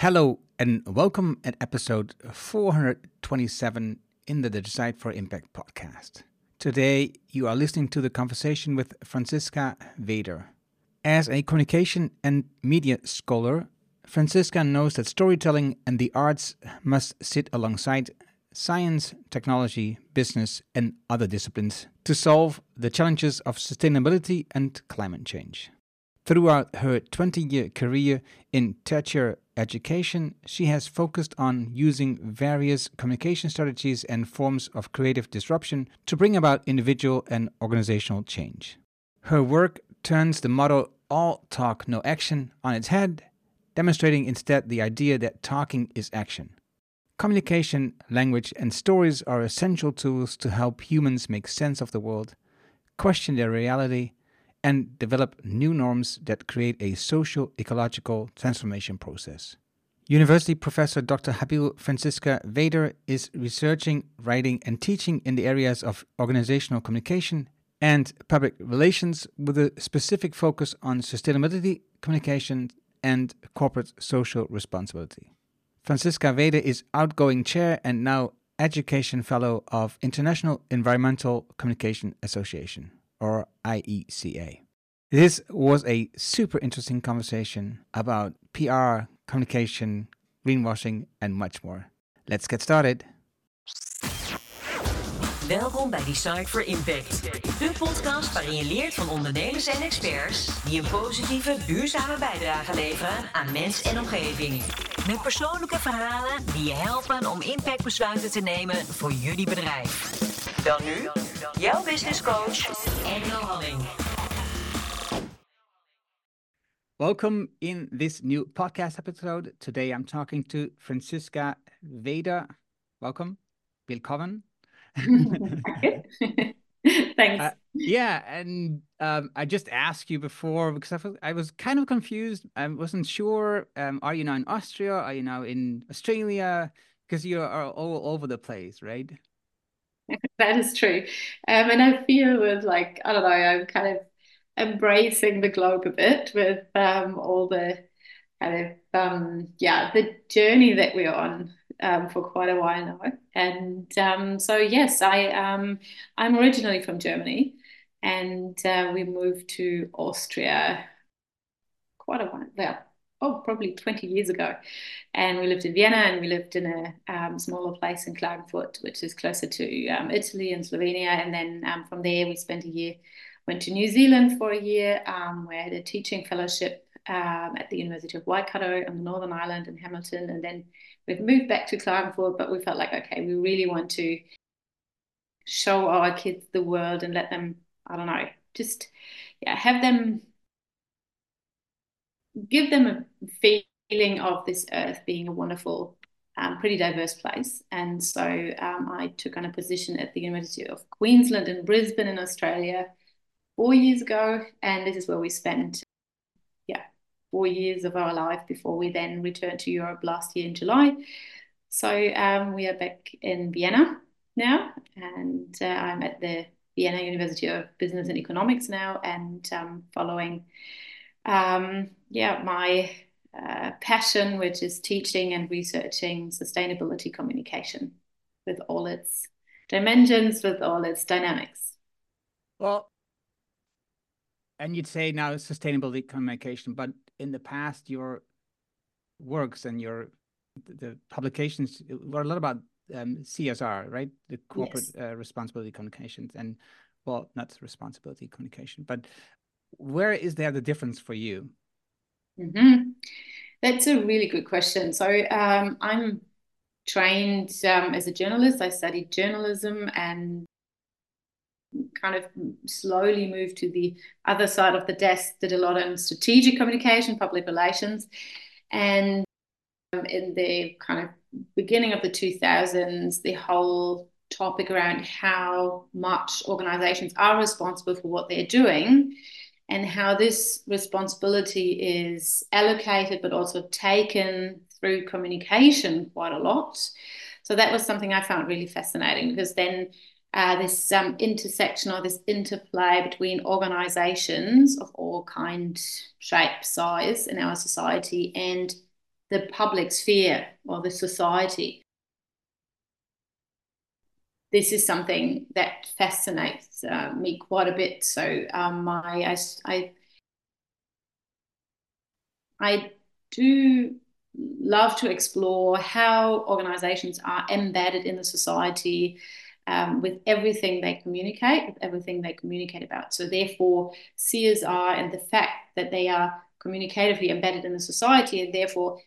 Hello and welcome at episode 427 in the Decide for Impact podcast. Today, you are listening to the conversation with Franzisca Weder. As a communication and media scholar, Franzisca knows that storytelling and the arts must sit alongside science, technology, business, and other disciplines to solve the challenges of sustainability and climate change. Throughout her 20 year career in tertiary education, she has focused on using various communication strategies and forms of creative disruption to bring about individual and organizational change. Her work turns the motto all talk, no action on its head, demonstrating instead the idea that talking is action. Communication, language, and stories are essential tools to help humans make sense of the world, question their reality, and develop new norms that create a social ecological transformation process. University professor Dr. Habil Franzisca Weder is researching, writing, and teaching in the areas of organizational communication and public relations with a specific focus on sustainability, communication, and corporate social responsibility. Franzisca Weder is outgoing chair and now education fellow of International Environmental Communication Association or IECA. This was a super interesting conversation about PR, communication, greenwashing, and much more. Let's get started. Welkom bij Decide for Impact, de podcast waarin je leert van ondernemers en experts die een positieve, duurzame bijdrage leveren aan mens en omgeving. Met persoonlijke verhalen die je helpen om impactbesluiten te nemen voor jullie bedrijf. Dan nu, jouw business coach, Engel Halling. Welcome in this new podcast episode. Today I'm talking to Franzisca Weder. Welcome. Willkommen. Thanks. Uh, yeah, and um, I just asked you before because I, felt, I was kind of confused. I wasn't sure. Um, are you now in Austria? Are you now in Australia? Because you are all over the place, right? that is true. Um, and I feel with like, I don't know, I'm kind of embracing the globe a bit with um, all the kind of, um, yeah, the journey that we're on um, for quite a while now. And um, so, yes, I um, I'm originally from Germany, and uh, we moved to Austria quite a while. Yeah, oh, probably 20 years ago. And we lived in Vienna and we lived in a um, smaller place in Klagenfurt, which is closer to um, Italy and Slovenia. And then um, from there, we spent a year, went to New Zealand for a year, um, where I had a teaching fellowship um, at the University of Waikato on the Northern Island in Hamilton. And then we've moved back to Klagenfurt, but we felt like, okay, we really want to show our kids the world and let them, I don't know, just yeah, have them give them a feeling of this earth being a wonderful, um, pretty diverse place. And so um, I took on a position at the University of Queensland in Brisbane in Australia four years ago. And this is where we spent, yeah, four years of our life before we then returned to Europe last year in July. So um, we are back in Vienna now, and uh, I'm at the Vienna University of Business and Economics now, and um, following um, yeah, my uh, passion, which is teaching and researching sustainability communication with all its dimensions, with all its dynamics. Well, and you'd say now sustainability communication, but in the past, your works and your the publications were a lot about um, CSR, right? The corporate yes. uh, responsibility communications, and well, not responsibility communication, but where is there the difference for you? Mm-hmm. That's a really good question. So um, I'm trained um, as a journalist. I studied journalism and kind of slowly moved to the other side of the desk. Did a lot in strategic communication, public relations, and um, in the kind of beginning of the 2000s, the whole topic around how much organizations are responsible for what they're doing and how this responsibility is allocated but also taken through communication quite a lot. So that was something I found really fascinating because then uh, this um, intersection or this interplay between organizations of all kind, shape, size in our society and the public sphere or the society. This is something that fascinates uh, me quite a bit. So um, my I, I I do love to explore how organizations are embedded in the society um, with everything they communicate, with everything they communicate about. So, therefore, CSR and the fact that they are communicatively embedded in the society, and therefore,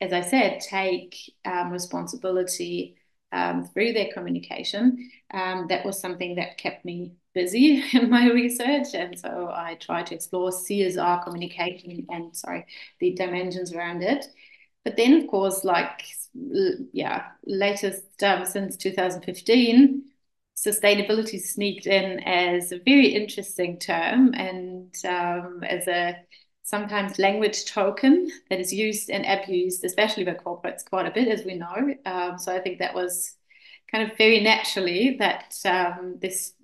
as I said, take um, responsibility um, through their communication. Um, that was something that kept me busy in my research, and so I tried to explore CSR communication and sorry the dimensions around it. But then, of course, like yeah, latest um, since 2015, sustainability sneaked in as a very interesting term and um, as a sometimes language token that is used and abused, especially by corporates, quite a bit, as we know. Um, so I think that was kind of very naturally that um, this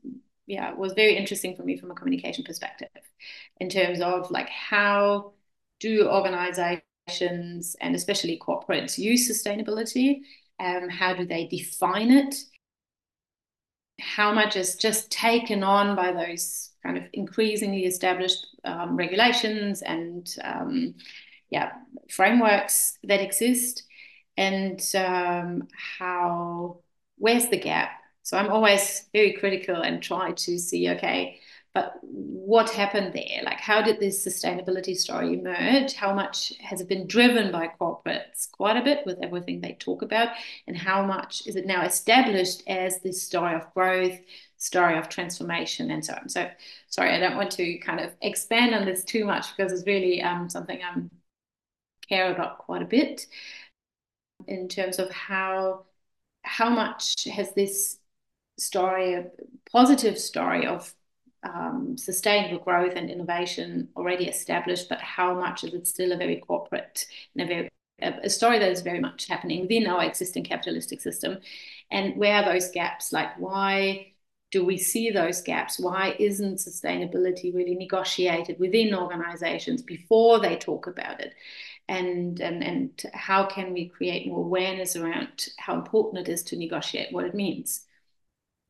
yeah was very interesting for me from a communication perspective in terms of like how do organizations and especially corporates use sustainability um, how do they define it how much is just taken on by those kind of increasingly established um, regulations and um, yeah frameworks that exist and um, how where's the gap so i'm always very critical and try to see okay but what happened there? Like, how did this sustainability story emerge? How much has it been driven by corporates? Quite a bit with everything they talk about. And how much is it now established as this story of growth, story of transformation, and so on? So, sorry, I don't want to kind of expand on this too much because it's really um, something I'm care about quite a bit in terms of how how much has this story, a positive story of um, sustainable growth and innovation already established, but how much is it still a very corporate and a very a story that is very much happening within our existing capitalistic system, and where are those gaps? Like, why do we see those gaps? Why isn't sustainability really negotiated within organizations before they talk about it? And, and, and how can we create more awareness around how important it is to negotiate what it means?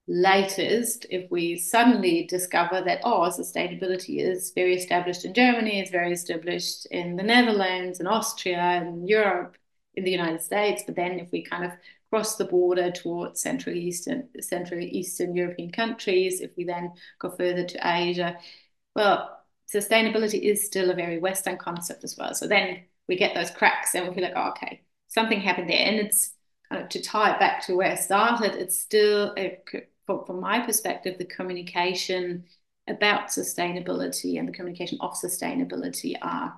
latest if we suddenly discover that oh sustainability is very established in germany it's very established in the netherlands and austria and europe in the united states but then if we kind of cross the border towards central eastern central eastern european countries if we then go further to asia. Well sustainability is still a very western concept as well. So then we get those cracks and we feel like oh, okay something happened there. And it's kind of to tie it back to where i started it's still a from, from my perspective, the communication about sustainability and the communication of sustainability are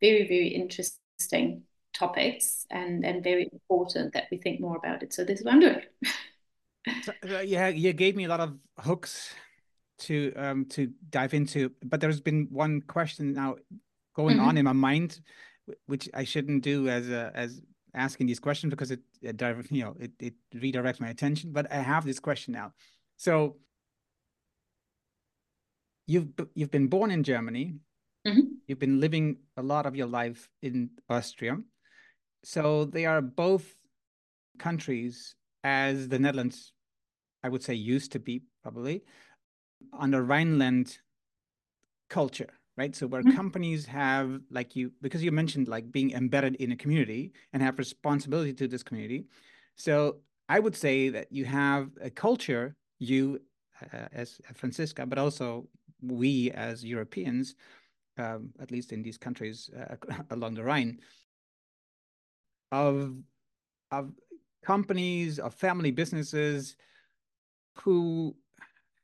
very, very interesting topics and, and very important that we think more about it. So this is what I'm doing. so, uh, yeah, you gave me a lot of hooks to um to dive into, but there's been one question now going mm -hmm. on in my mind, which I shouldn't do as a as asking these questions because it, it you know it, it redirects my attention but i have this question now so you've you've been born in germany mm-hmm. you've been living a lot of your life in austria so they are both countries as the netherlands i would say used to be probably under rhineland culture right? So where mm-hmm. companies have like you because you mentioned like being embedded in a community and have responsibility to this community. So I would say that you have a culture, you uh, as Franzisca, but also we as Europeans, um, at least in these countries uh, along the Rhine, of of companies, of family businesses who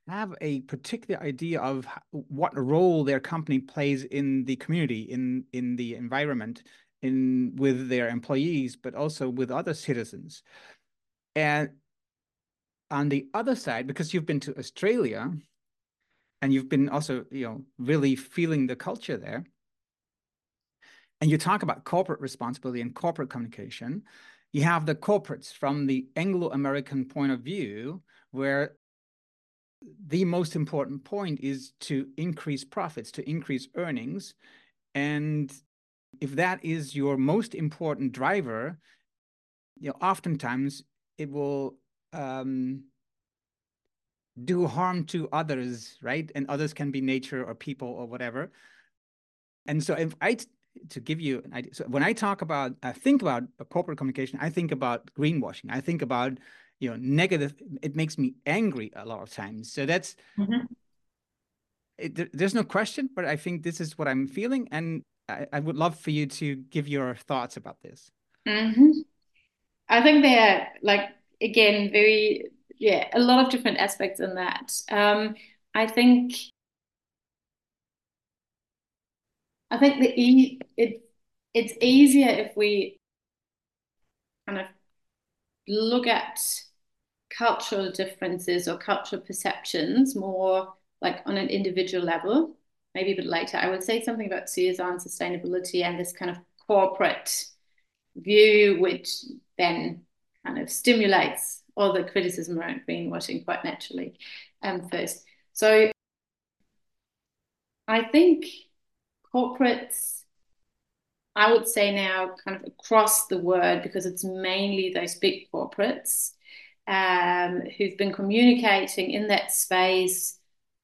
have a particular idea of what role their company plays in the community, in in the environment, in with their employees, but also with other citizens. And on the other side, because you've been to Australia, and you've been also, you know, really feeling the culture there, and you talk about corporate responsibility and corporate communication, you have the corporates from the Anglo-American point of view, where the most important point is to increase profits, to increase earnings. And if that is your most important driver, you know, oftentimes it will um, do harm to others, right? And others can be nature or people or whatever. And so, if I to give you an idea, so when I talk about, I think about corporate communication, I think about greenwashing. I think about you know negative. It makes me angry a lot of times. So that's. Mm-hmm. It, there's no question, but I think this is what I'm feeling, and I, I would love for you to give your thoughts about this. Mm-hmm. I think they're like again very yeah a lot of different aspects in that. Um, I think I think the e it it's easier if we kind of look at cultural differences or cultural perceptions more like on an individual level maybe a bit later, I would say something about CSR and sustainability and this kind of corporate view, which then kind of stimulates all the criticism around greenwashing quite naturally um, first. So I think corporates, I would say now, kind of across the world, because it's mainly those big corporates um, who've been communicating in that space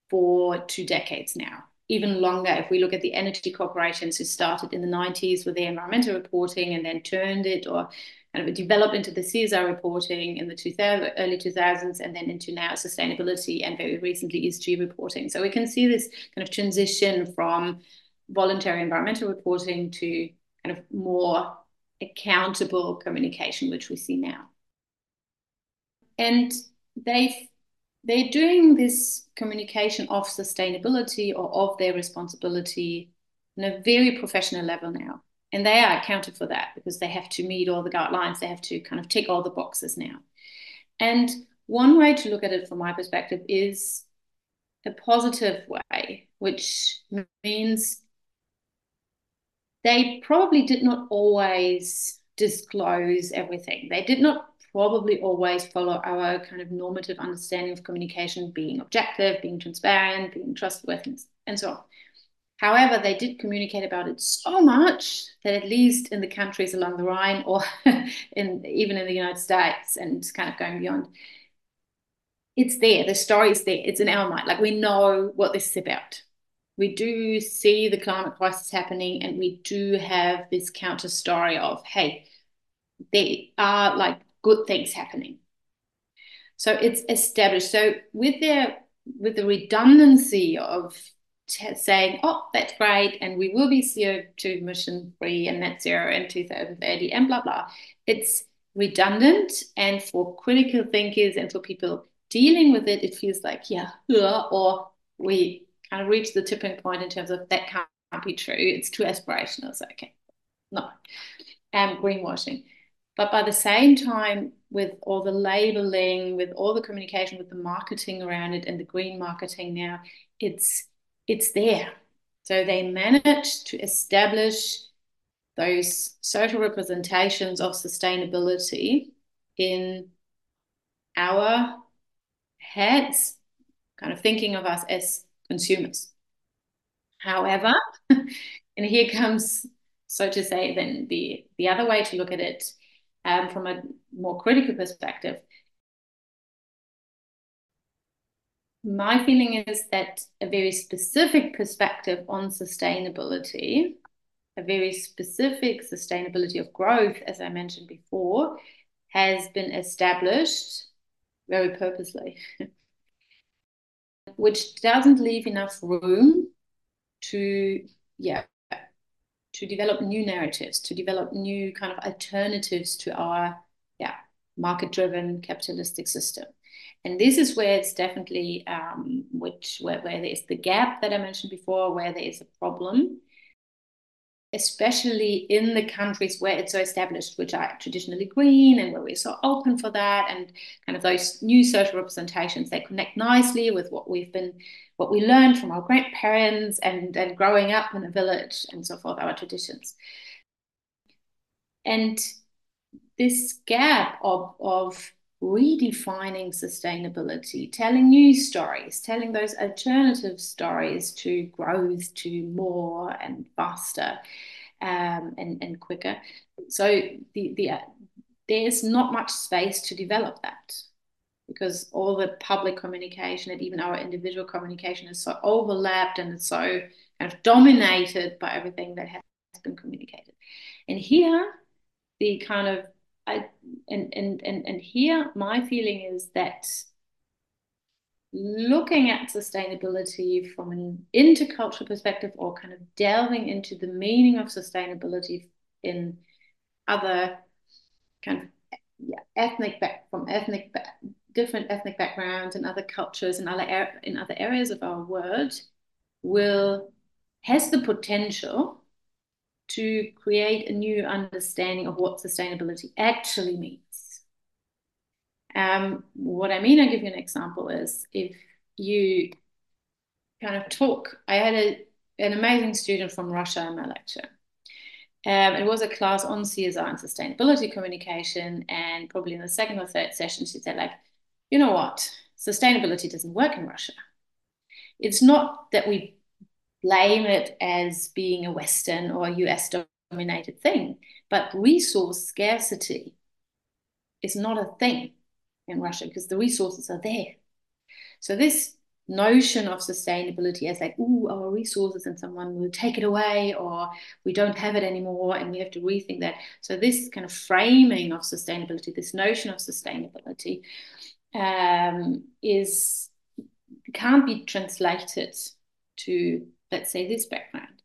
for two decades now even longer if we look at the energy corporations who started in the 90s with their environmental reporting and then turned it or kind of developed into the CSR reporting in the 2000, early 2000s and then into now sustainability and very recently ESG reporting. So we can see this kind of transition from voluntary environmental reporting to kind of more accountable communication, which we see now. And they've they're doing this communication of sustainability or of their responsibility on a very professional level now. And they are accounted for that because they have to meet all the guidelines, they have to kind of tick all the boxes now. And one way to look at it from my perspective is a positive way, which means they probably did not always disclose everything. They did not probably always follow our kind of normative understanding of communication being objective, being transparent, being trustworthy, and so on. However, they did communicate about it so much that at least in the countries along the Rhine or in even in the United States and kind of going beyond, it's there. The story is there. It's in our mind. Like we know what this is about. We do see the climate crisis happening, and we do have this counter story of, hey, there are like good things happening. So it's established. So with the with the redundancy of saying, oh, that's great, and we will be CO2 emission free and net zero in 2030, and blah, blah. It's redundant. And for critical thinkers and for people dealing with it, it feels like, yeah, or we of reach the tipping point in terms of that can't be true. It's too aspirational. So, okay, no. Um, greenwashing. But by the same time, with all the labeling, with all the communication, with the marketing around it and the green marketing now, it's it's there. So they managed to establish those social representations of sustainability in our heads, kind of thinking of us as consumers. However, and here comes, so to say, then the, the other way to look at it um, from a more critical perspective, my feeling is that a very specific perspective on sustainability, a very specific sustainability of growth, as I mentioned before, has been established very purposely, which doesn't leave enough room to, yeah, to develop new narratives, to develop new kind of alternatives to our yeah market-driven capitalistic system. And this is where it's definitely um, which where, where there is the gap that I mentioned before, where there is a problem especially in the countries where it's so established, which are traditionally green and where we're so open for that, and kind of those new social representations, they connect nicely with what we've been, what we learned from our grandparents and, and growing up in a village and so forth, our traditions. And this gap of, of redefining sustainability, telling new stories, telling those alternative stories to growth, to more and faster, um, and and quicker. So the the uh, there's not much space to develop that because all the public communication and even our individual communication is so overlapped and it's so kind of dominated by everything that has been communicated. And here, the kind of I and and and and here my feeling is that looking at sustainability from an intercultural perspective or kind of delving into the meaning of sustainability in other kind of yeah, ethnic back from ethnic back, different ethnic backgrounds and other cultures and other in other areas of our world will has the potential to create a new understanding of what sustainability actually means. Um, what I mean, I'll give you an example, is if you kind of talk, I had a, an amazing student from Russia in my lecture. Um, it was a class on CSR and sustainability communication, and probably in the second or third session, she said, like, you know what, sustainability doesn't work in Russia. It's not that we blame it as being a Western or US dominated thing. But resource scarcity is not a thing in Russia because the resources are there. So this notion of sustainability as like, oh, our resources and someone will take it away or we don't have it anymore and we have to rethink that. So this kind of framing of sustainability, this notion of sustainability um, is can't be translated to let's say, this background.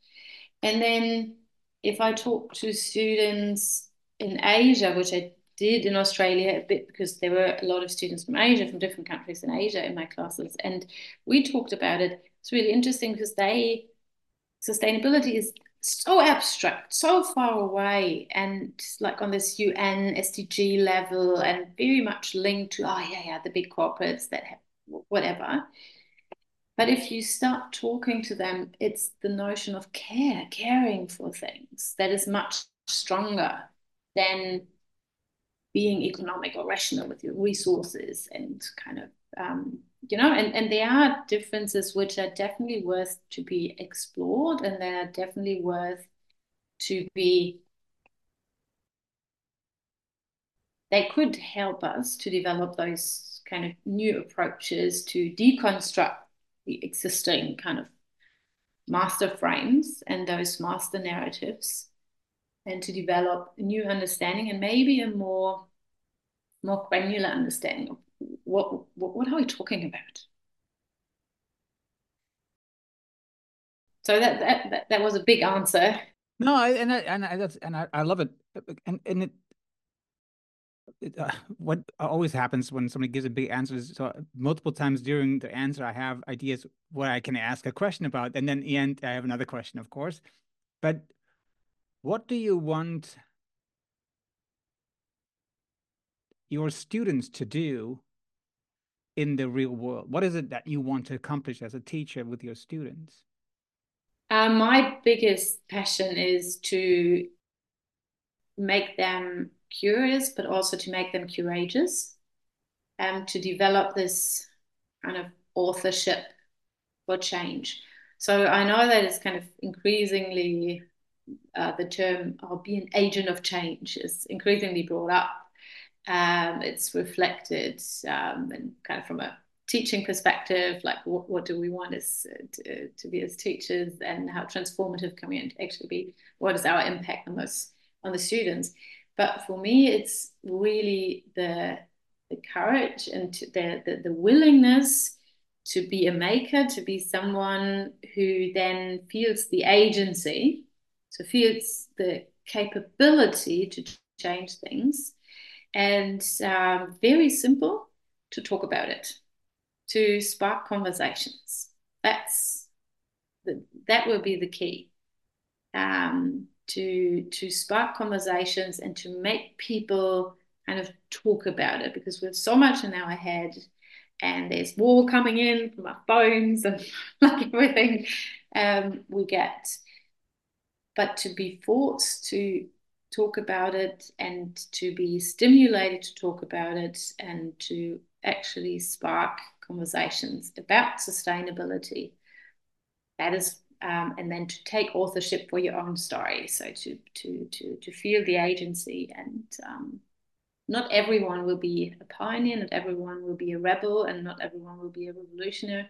And then if I talk to students in Asia, which I did in Australia a bit because there were a lot of students from Asia, from different countries in Asia in my classes, and we talked about it. It's really interesting because they sustainability is so abstract, so far away, and like on this UN SDG level, and very much linked to oh yeah yeah the big corporates that have whatever. But if you start talking to them, it's the notion of care, caring for things that is much stronger than being economic or rational with your resources and kind of um, you know and, and there are differences which are definitely worth to be explored and they are definitely worth to be they could help us to develop those kind of new approaches to deconstruct the existing kind of master frames and those master narratives and to develop a new understanding and maybe a more more granular understanding of what what, what are we talking about? So that, that that that was a big answer. No and I, and I, that's and I, I love it. And and it it, uh, what always happens when somebody gives a big answer is so multiple times during the answer i have ideas what i can ask a question about and then in the end i have another question of course. But what do you want your students to do in the real world? What is it that you want to accomplish as a teacher with your students? Uh, my biggest passion is to make them curious, but also to make them courageous, and to develop this kind of authorship for change. So I know that it's kind of increasingly uh, the term "I'll be an agent of change" is increasingly brought up. Um, it's reflected um, and kind of from a teaching perspective, like what, what do we want as to, to, be as teachers, and how transformative can we actually be? What is our impact on those on the students? But for me, it's really the the courage and the, the, the willingness to be a maker, to be someone who then feels the agency, so feels the capability to change things, and um, very simple to talk about it, to spark conversations. That's the, that will be the key. Um, to to spark conversations and to make people kind of talk about it because we have so much in our head and there's war coming in from our phones and like everything um, we get. But to be forced to talk about it and to be stimulated to talk about it and to actually spark conversations about sustainability that is um, and then to take authorship for your own story. So to to to to feel the agency, and um, not everyone will be a pioneer, not everyone will be a rebel, and not everyone will be a revolutionary,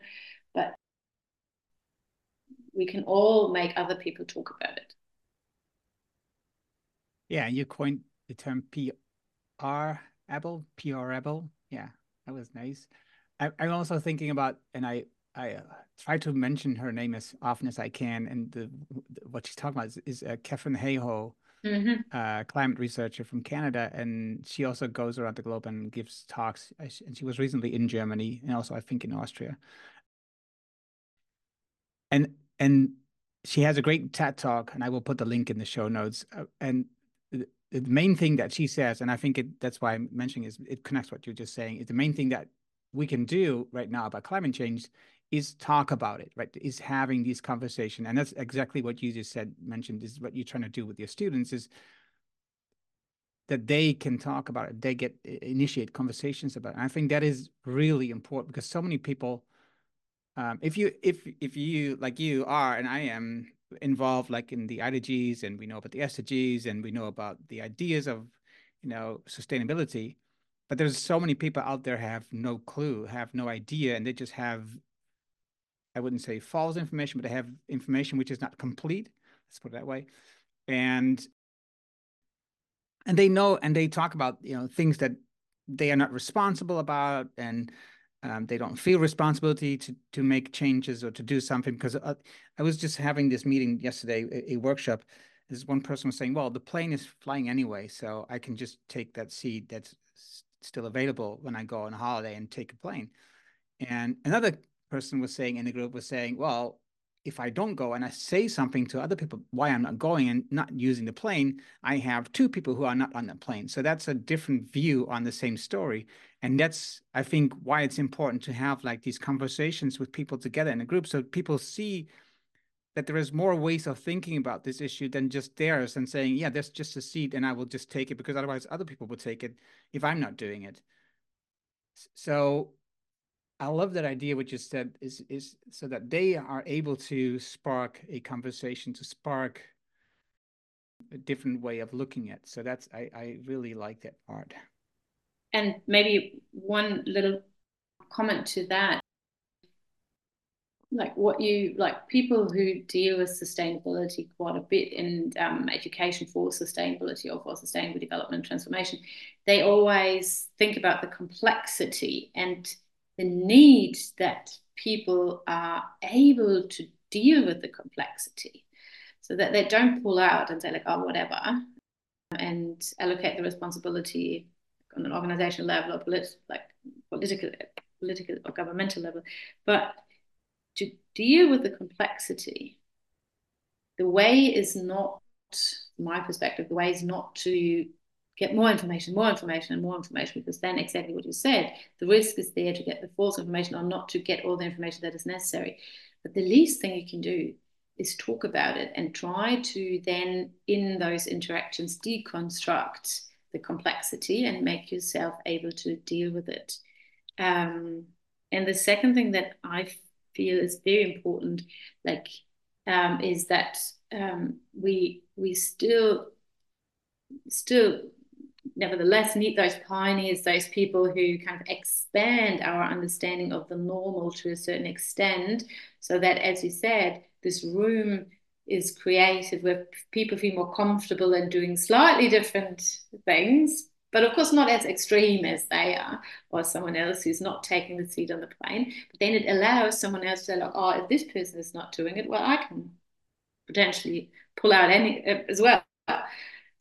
but we can all make other people talk about it. Yeah, you coined the term PR rebel, PR rebel. Yeah, that was nice. I, I'm also thinking about, and I I uh, try to mention her name as often as I can, and the, what she's talking about is, is uh, Katharine Hayhoe, mm-hmm. uh, climate researcher from Canada, and she also goes around the globe and gives talks. And she was recently in Germany and also I think in Austria. And and she has a great TED talk, and I will put the link in the show notes. Uh, and the, the main thing that she says, and I think it, that's why I'm mentioning is it connects what you're just saying. Is the main thing that we can do right now about climate change is talk about it, right? Is having these conversation, and that's exactly what you just said. Mentioned is what you're trying to do with your students is that they can talk about it, they get initiate conversations about it. And I think that is really important because so many people, um, if you if if you like you are and I am involved like in the IDGs and we know about the SDGs and we know about the ideas of you know sustainability, but there's so many people out there have no clue, have no idea, and they just have I wouldn't say false information, but they have information which is not complete. Let's put it that way. And and they know and they talk about you know things that they are not responsible about and um, they don't feel responsibility to to make changes or to do something because uh, I was just having this meeting yesterday, a, a workshop. This one person was saying, "Well, the plane is flying anyway, so I can just take that seat that's still available when I go on a holiday and take a plane." And another person was saying in the group was saying, well, if I don't go and I say something to other people why I'm not going and not using the plane, I have two people who are not on the plane. So that's a different view on the same story. And that's, I think, why it's important to have like these conversations with people together in a group so people see that there is more ways of thinking about this issue than just theirs and saying, yeah, there's just a seat and I will just take it because otherwise other people will take it if I'm not doing it. So I love that idea what you said is is so that they are able to spark a conversation, to spark a different way of looking at. So that's I, I really like that part. And maybe one little comment to that. Like what you like people who deal with sustainability quite a bit in um, education for sustainability or for sustainable development transformation, they always think about the complexity and the need that people are able to deal with the complexity so that they don't pull out and say like oh whatever and allocate the responsibility on an organizational level or polit- like political political or governmental level. But to deal with the complexity the way is not my perspective the way is not to get more information, more information, and more information, because then exactly what you said, the risk is there to get the false information or not to get all the information that is necessary. But the least thing you can do is talk about it and try to then, in those interactions, deconstruct the complexity and make yourself able to deal with it. Um, and the second thing that I feel is very important, like, um, is that um, we we still still nevertheless need those pioneers, those people who kind of expand our understanding of the normal to a certain extent, so that, as you said, this room is created where people feel more comfortable in doing slightly different things, but of course not as extreme as they are, or someone else who's not taking the seat on the plane. But then it allows someone else to say, like, oh, if this person is not doing it, well, I can potentially pull out any uh, as well.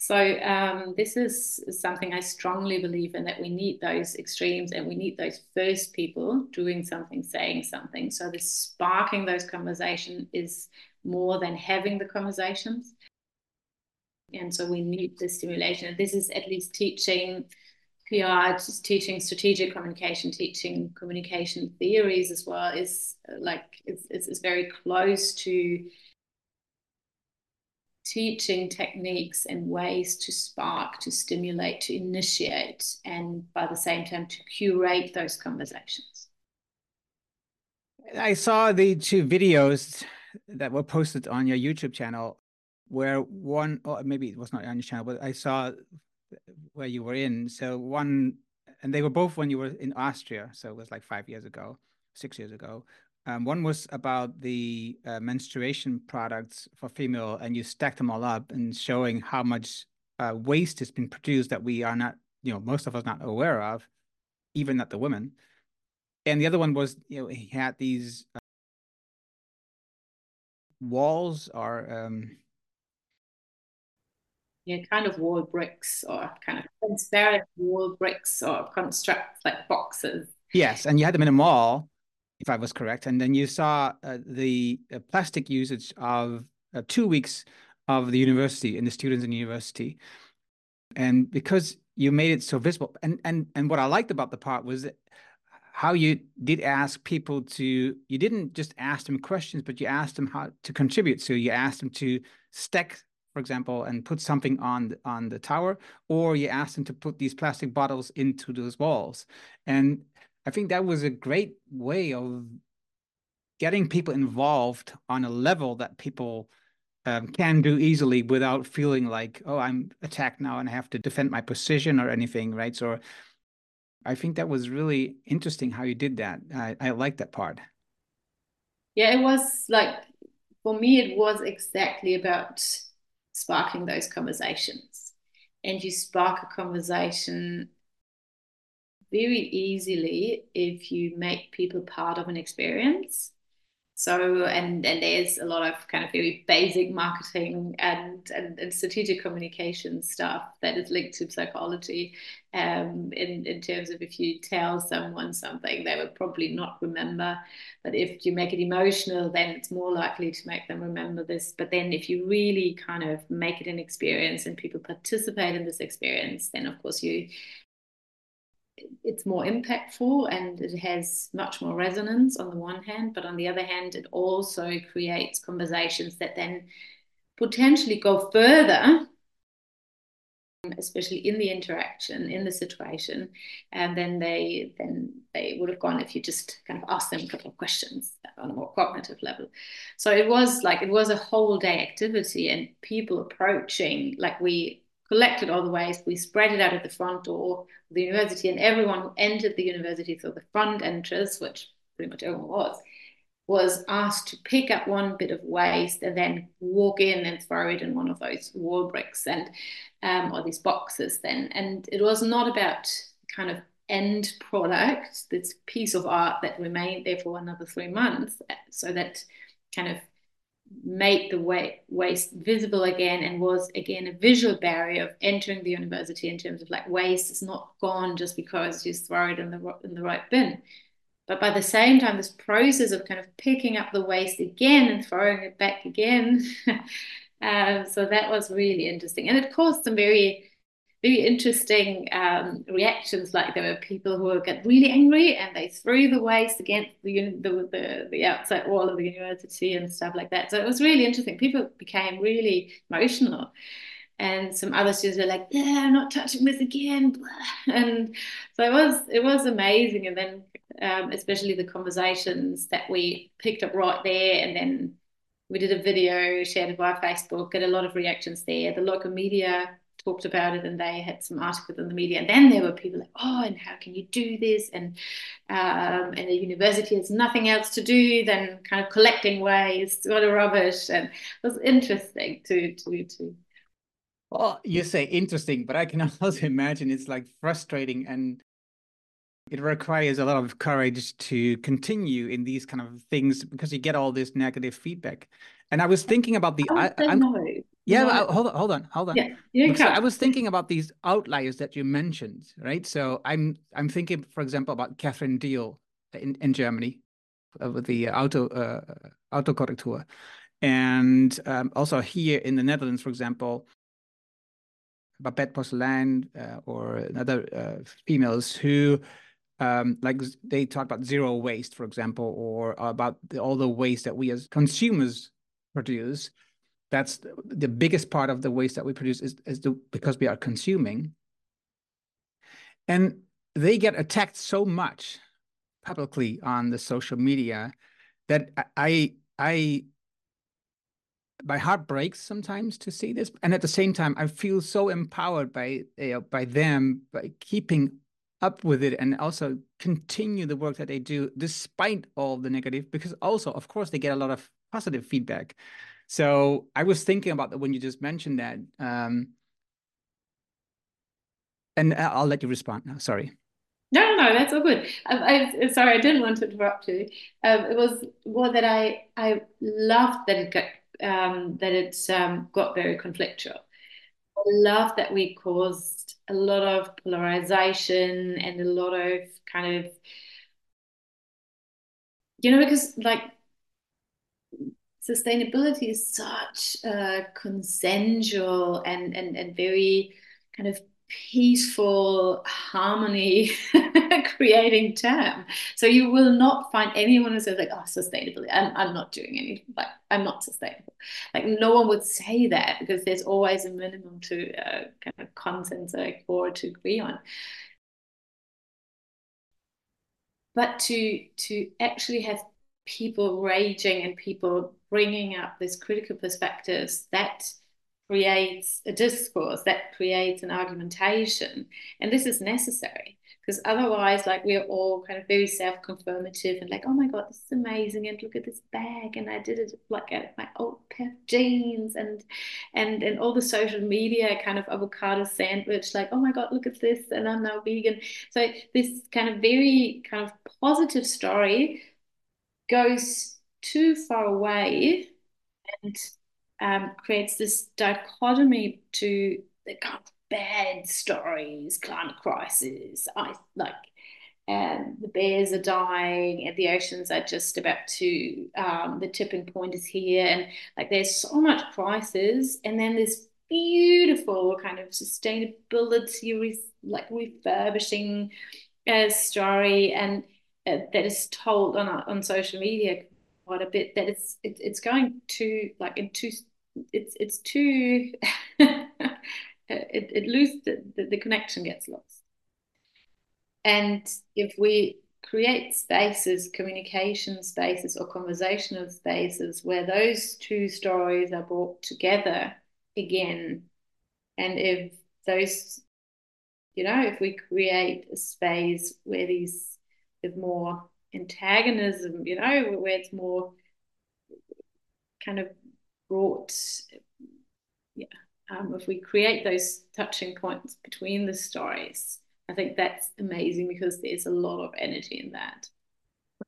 So um, this is something I strongly believe in that we need those extremes and we need those first people doing something, saying something. So the sparking those conversations is more than having the conversations. And so we need the stimulation. And this is at least teaching PR, just teaching strategic communication, teaching communication theories as well is like it's, it's, it's very close to teaching techniques and ways to spark, to stimulate, to initiate, and by the same time to curate those conversations. I saw the two videos that were posted on your YouTube channel, where one, or maybe it was not on your channel, but I saw where you were in. So one, and they were both when you were in Austria. So it was like five years ago, six years ago. Um, one was about the uh, menstruation products for female, and you stacked them all up and showing how much uh, waste has been produced that we are not, you know, most of us not aware of, even not the women. And the other one was, you know, he had these uh, walls or um, yeah, kind of wall bricks or kind of transparent wall bricks or construct like boxes. Yes, and you had them in a mall, if I was correct, and then you saw uh, the uh, plastic usage of uh, two weeks of the university and the students in the university, and because you made it so visible, and and and what I liked about the part was how you did ask people to you didn't just ask them questions but you asked them how to contribute. So you asked them to stack for example and put something on on the tower or you asked them to put these plastic bottles into those walls. And i think that was a great way of getting people involved on a level that people um, can do easily without feeling like oh i'm attacked now and i have to defend my position or anything right so I think that was really interesting how you did that. I, I like that part. Yeah, it was like for me, it was exactly about sparking those conversations. And you spark a conversation very easily if you make people part of an experience. So and and there's a lot of kind of very basic marketing and and, and strategic communication stuff that is linked to psychology. Um, in in terms of if you tell someone something, they would probably not remember. But if you make it emotional, then it's more likely to make them remember this. But then if you really kind of make it an experience and people participate in this experience, then of course you it's more impactful and it has much more resonance on the one hand, but on the other hand, it also creates conversations that then potentially go further, especially in the interaction, in the situation, and then they then they would have gone if you just kind of asked them a couple of questions on a more cognitive level. So it was like it was a whole day activity and people approaching like we collected all the waste, we spread it out at the front door of the university, and everyone who entered the university through the front entrance, which pretty much everyone was, was asked to pick up one bit of waste and then walk in and throw it in one of those wall bricks and um, or these boxes then. And it was not about kind of end product, this piece of art that remained there for another three months, so that kind of made the waste visible again and was again a visual barrier of entering the university in terms of like waste is not gone just because you throw it in the in the right bin. But by the same time this process of kind of picking up the waste again and throwing it back again um, so that was really interesting. And it caused some very very interesting um, reactions. Like there were people who would get really angry and they threw the waste against the, the, the the outside wall of the university and stuff like that. So it was really interesting. People became really emotional. And some other students were like, "Yeah, I'm not touching this again," and so it was it was amazing. And then, um, especially the conversations that we picked up right there, and then we did a video shared it via Facebook, get a lot of reactions there. The local media talked about it and they had some articles in the media and then there were people like oh and how can you do this? And um, and the university has nothing else to do than kind of collecting waste what a rubbish. And it was interesting to to to well you say interesting but i can also imagine it's like frustrating and it requires a lot of courage to continue in these kind of things because you get all this negative feedback. And i was thinking about the I, I, Yeah, well, hold on, hold on, hold on. Yeah, you so I was thinking about these outliers that you mentioned, right? So I'm I'm thinking, for example, about Katja Diehl in, in Germany uh, with the auto uh, autocorrector, and um, also here in the Netherlands, for example, Babette Porcelijn uh, or other uh, females who. Um, like they talk about zero waste, for example, or about the, all the waste that we as consumers produce that's the, biggest part of the waste that we produce is, is the, because we are consuming. And they get attacked so much publicly on the social media that I I my heart breaks sometimes to see this, and at the same time, I feel so empowered by you know, by them by keeping up with it and also continue the work that they do despite all the negative because also of course they get a lot of positive feedback so i was thinking about that when you just mentioned that um, and i'll let you respond now sorry no, no, that's all good. I, I, sorry, I didn't want to interrupt you. Um, it was more that I I loved that it got um, that it um, got very conflictual. I love that we caused a lot of polarization and a lot of kind of you know because like sustainability is such a consensual and and and very kind of peaceful harmony creating term. So you will not find anyone who says like, oh, sustainability. I'm, I'm not doing anything like I'm not sustainable. Like no one would say that because there's always a minimum to uh, kind of consensus or to agree on. But to to actually have people raging and people bringing up this critical perspectives that creates a discourse that creates an argumentation. And this is necessary because otherwise like we're all kind of very self-confirmative and like oh my god this is amazing and look at this bag and i did it like at my old pair of jeans and and and all the social media kind of avocado sandwich like oh my god look at this and i'm now vegan. So this kind of very kind of positive story goes too far away and um, creates this dichotomy to the kind of bad stories, climate crisis, I like and the bears are dying and the oceans are just about to um, the tipping point is here. And like there's so much crisis and then this beautiful kind of sustainability like refurbishing uh, story. And uh, that is told on on social media quite a bit that it's it, it's going to like in two it's it's too it, it loses the, the, the connection gets lost. And if we create spaces communication spaces or conversational spaces where those two stories are brought together again and if those you know if we create a space where these with more antagonism you know where it's more kind of brought, yeah, um, if we create those touching points between the stories, I think that's amazing because there's a lot of energy in that.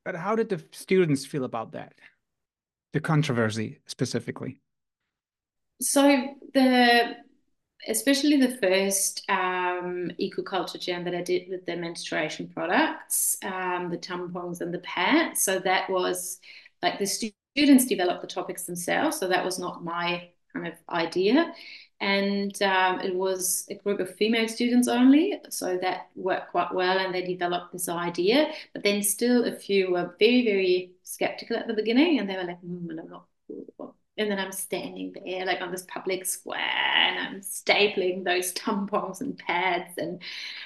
But how did the students feel about that? The controversy specifically? So the especially the first um, ecoculture jam that I did with the menstruation products, um, the tampons and the pads. So that was like the students developed the topics themselves. So that was not my kind of idea. And um, it was a group of female students only. So that worked quite well. And they developed this idea. But then still a few were very, very skeptical at the beginning. And they were like, mm, I'm not and then I'm standing there like on this public square and I'm stapling those tampons and pads. And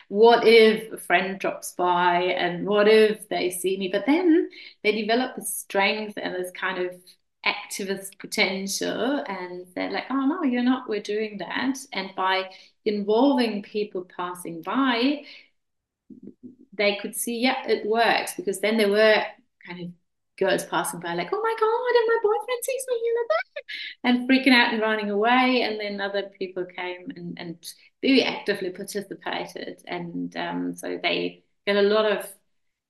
what if a friend drops by and what if they see me? But then they develop this strength and this kind of activist potential and they're like, oh no, you're not, we're doing that. And by involving people passing by, they could see, yeah, it works because then they were kind of girls passing by like, oh my God, and my boyfriend sees me and freaking out and running away. And then other people came and, and very actively participated. And um, so they get a lot of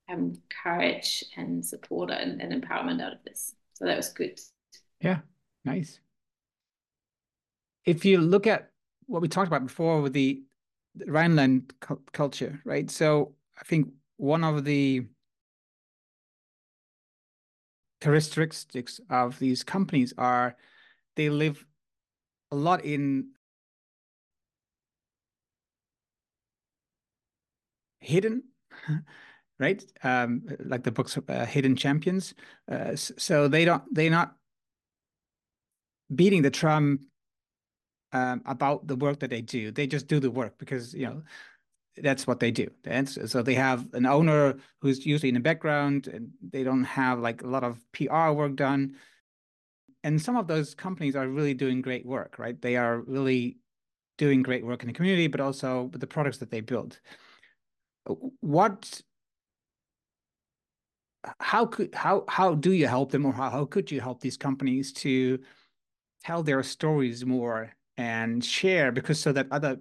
um, courage and support and, and empowerment out of this. So that was good. Yeah, nice. If you look at what we talked about before with the, the Rhineland cu culture, right? So I think one of the characteristics of these companies are they live a lot in hidden right? Um, like the books uh, hidden champions. Uh, so they don't they're not beating the drum um, about the work that they do. They just do the work because you know that's what they do. And so they have an owner who's usually in the background and they don't have like a lot of PR work done. and some of those companies are really doing great work, right? They are really doing great work in the community, but also with the products that they build. What how could how how do you help them or how, how could you help these companies to tell their stories more and share because so that other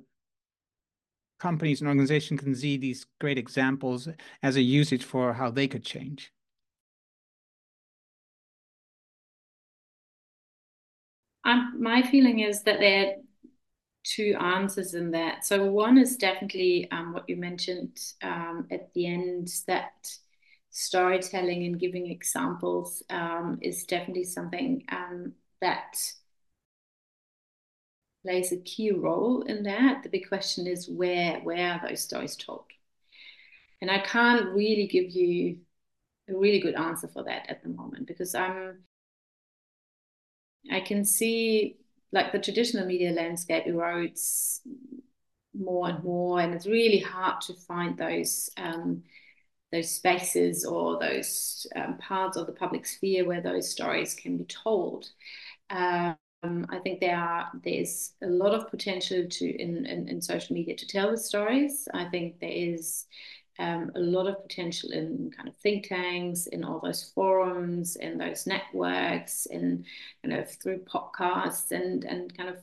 companies and organizations can see these great examples as a usage for how they could change. Um, my feeling is that there are two answers in that. So one is definitely um, what you mentioned um, at the end that storytelling and giving examples um, is definitely something um, that plays a key role in that. The big question is where where are those stories told? And I can't really give you a really good answer for that at the moment because I'm I can see like the traditional media landscape erodes more and more, and it's really hard to find those um, those spaces or those um, parts of the public sphere where those stories can be told. Um, I think there are there's a lot of potential to in, in, in social media to tell the stories. I think there is um, a lot of potential in kind of think tanks, in all those forums, in those networks, in kind of through podcasts and and kind of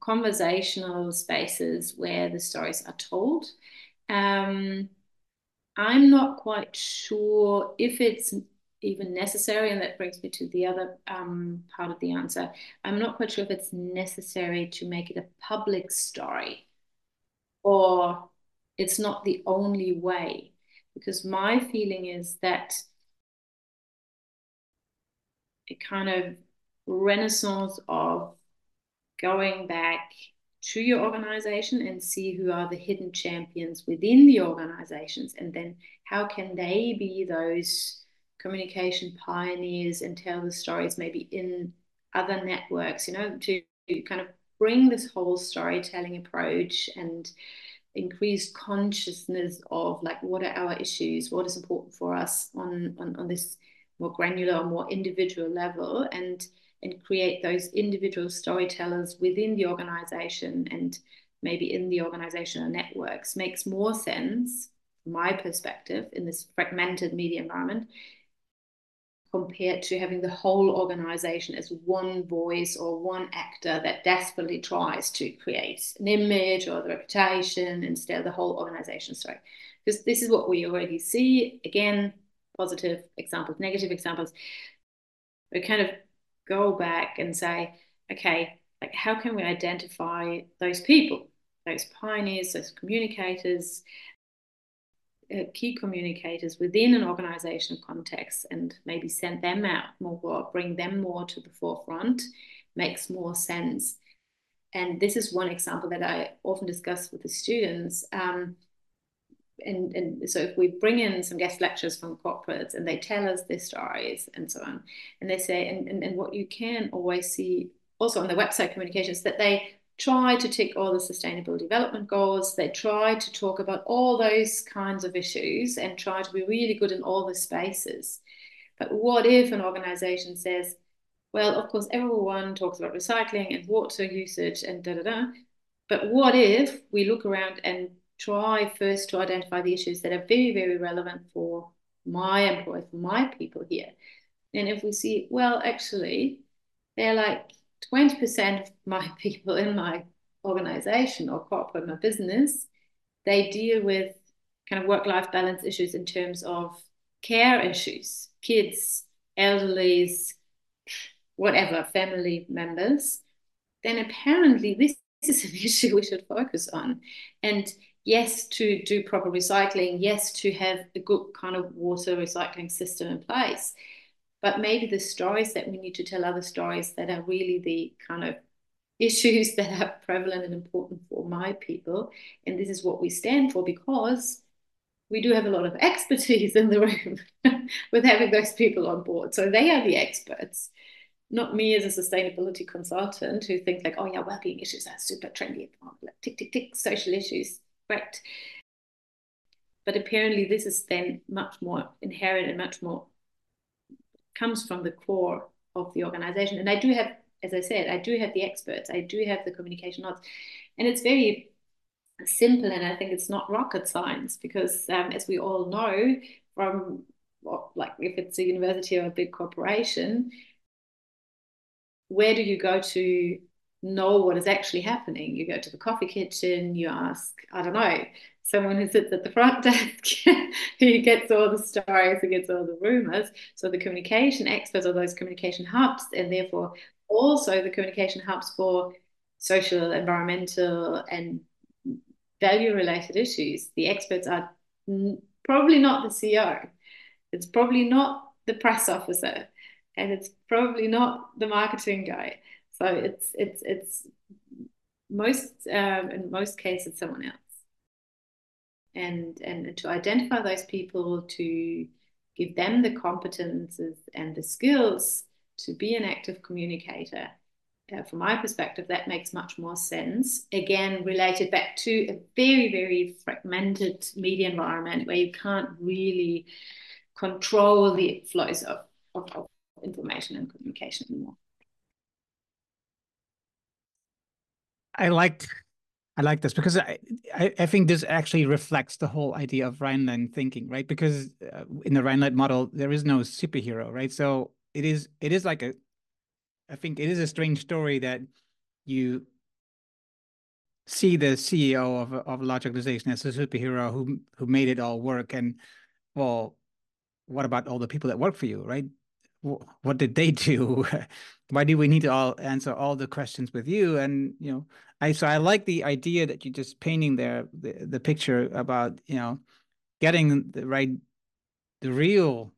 conversational spaces where the stories are told. Um, I'm not quite sure if it's even necessary, and that brings me to the other um, part of the answer. I'm not quite sure if it's necessary to make it a public story or it's not the only way. Because my feeling is that a kind of renaissance of going back to your organization and see who are the hidden champions within the organizations and then how can they be those communication pioneers and tell the stories maybe in other networks you know to kind of bring this whole storytelling approach and increased consciousness of like what are our issues what is important for us on on, on this more granular or more individual level and and create those individual storytellers within the organization and maybe in the organizational networks. Makes more sense my perspective in this fragmented media environment compared to having the whole organization as one voice or one actor that desperately tries to create an image or the reputation instead of the whole organization story because this is what we already see. Again positive examples negative examples. We kind of go back and say, okay, like how can we identify those people, those pioneers, those communicators, uh, key communicators within an organization context and maybe send them out more, or bring them more to the forefront makes more sense. And this is one example that I often discuss with the students. Um, and, and so if we bring in some guest lectures from corporates and they tell us their stories and so on, and they say, and, and, and what you can always see also on the website communications that they try to tick all the sustainable development goals. They try to talk about all those kinds of issues and try to be really good in all the spaces. But what if an organization says, well, of course, everyone talks about recycling and water usage and da da da. But what if we look around and try first to identify the issues that are very, very relevant for my employees, for my people here. And if we see, well, actually, they're like 20% of my people in my organization or corporate, my business, they deal with kind of work life balance issues in terms of care issues, kids, elderlies, whatever, family members, then apparently this is an issue we should focus on. And yes, to do proper recycling, yes, to have a good kind of water recycling system in place. But maybe the stories that we need to tell other stories that are really the kind of issues that are prevalent and important for my people. And this is what we stand for because we do have a lot of expertise in the room with having those people on board. So they are the experts, not me as a sustainability consultant who thinks like, oh yeah, well-being issues are super trendy, tick, tick, tick, social issues correct. But apparently, this is then much more inherent and much more comes from the core of the organization. And I do have, as I said, I do have the experts, I do have the communication notes, and it's very simple. And I think it's not rocket science because, um, as we all know, from like if it's a university or a big corporation, where do you go to know what is actually happening? You go to the coffee kitchen, you ask, I don't know, someone who sits at the front desk who gets all the stories, who gets all the rumors. So the communication experts are those communication hubs, and therefore also the communication hubs for social, environmental, and value related issues. The experts are probably not the CEO, it's probably not the press officer, and it's probably not the marketing guy. So it's it's it's most um, in most cases someone else and and to identify those people to give them the competences and the skills to be an active communicator. Uh, from my perspective that makes much more sense. Again related back to a very very fragmented media environment where you can't really control the flows of, of, of information and communication anymore. I like I like this because I, I, I think this actually reflects the whole idea of Rhineland thinking, right? Because uh, in the Rhineland model, there is no superhero, right? So it is it is like a, I think it is a strange story that you see the CEO of of a large organization as a superhero who who made it all work, and well, what about all the people that work for you, right? What did they do? Why do we need to all answer all the questions with you? And you know, I so I like the idea that you're just painting there the, the picture about you know getting the right the real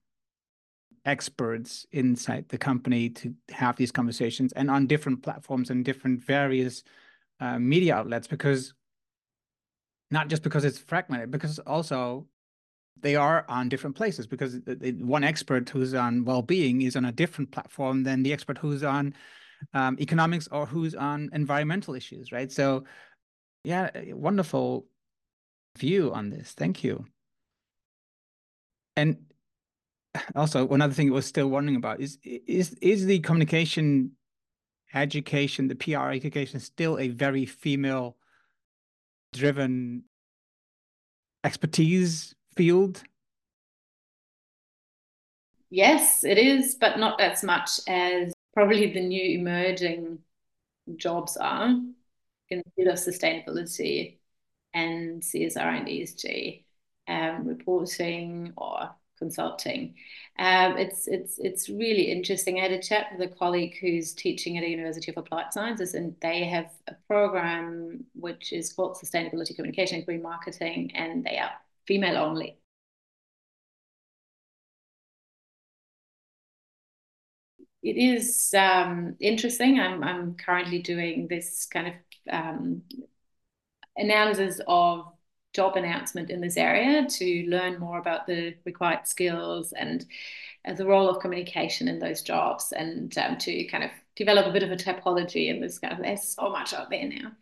experts inside the company to have these conversations and on different platforms and different various uh, media outlets because not just because it's fragmented because also they are on different places because one expert who's on well-being is on a different platform than the expert who's on um, economics or who's on environmental issues, right? So, yeah, wonderful view on this. Thank you. And also, another thing I was still wondering about is is is the communication education, the PR education, still a very female driven expertise field? Yes, it is, but not as much as probably the new emerging jobs are in the field of sustainability and CSR and ESG, um, reporting or consulting. Um, it's it's it's really interesting. I had a chat with a colleague who's teaching at a University of Applied Sciences, and they have a program which is called Sustainability Communication and Green Marketing, and they are female only. it is um, interesting. I'm, I'm currently doing this kind of um, analysis of job announcement in this area to learn more about the required skills and uh, the role of communication in those jobs and um, to kind of develop a bit of a typology in this kind of there's so much out there now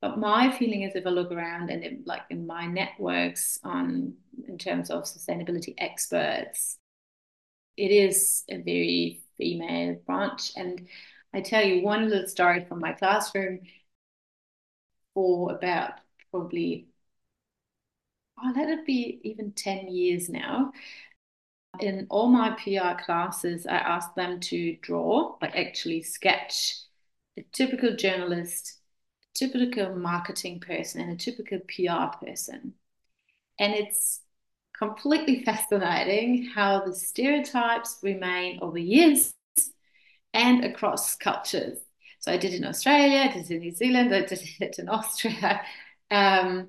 but my feeling is if i look around and like in my networks on in terms of sustainability experts it is a very female branch. And I tell you one little story from my classroom for about probably, oh, let it be even 10 years now. In all my PR classes, I asked them to draw, like actually sketch a typical journalist, typical marketing person, and a typical PR person. And it's completely fascinating how the stereotypes remain over years and across cultures. So I did in Australia, I did in New Zealand, I did it in Austria. Um,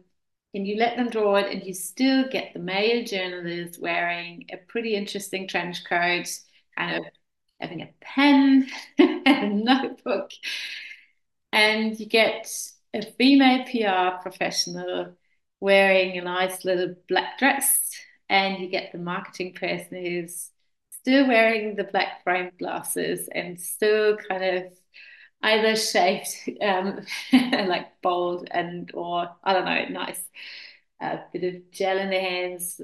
and you let them draw it, and you still get the male journalist wearing a pretty interesting trench coat, kind of having a pen and a notebook. And you get a female PR professional wearing a nice little black dress, and you get the marketing person who's still wearing the black framed glasses and still kind of either shaped um, like bold and or I don't know, nice. A bit of gel in the hands,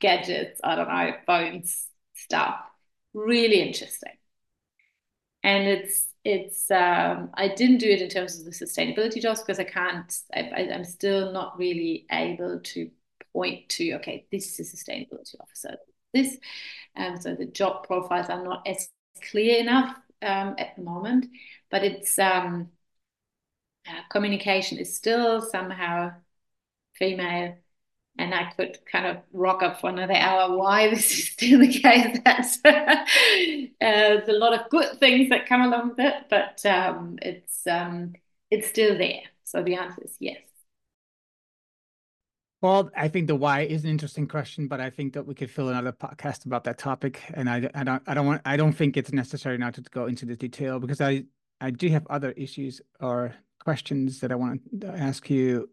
gadgets, I don't know, phones, stuff. really interesting. And it's it's um, I didn't do it in terms of the sustainability jobs because I can't I, am still not really able to point to okay this is a sustainability officer. This um, so the job profiles are not as clear enough um, at the moment but it's um, uh, communication is still somehow female and I could kind of rock up for another hour why this is still the case. That's, uh, there's a lot of good things that come along with it, but um, it's um, it's still there. So the answer is yes. Well, I think the why is an interesting question, but I think that we could fill another podcast about that topic. And I, I don't, I don't want, I don't think it's necessary now to go into the detail because I, I do have other issues or questions that I want to ask you.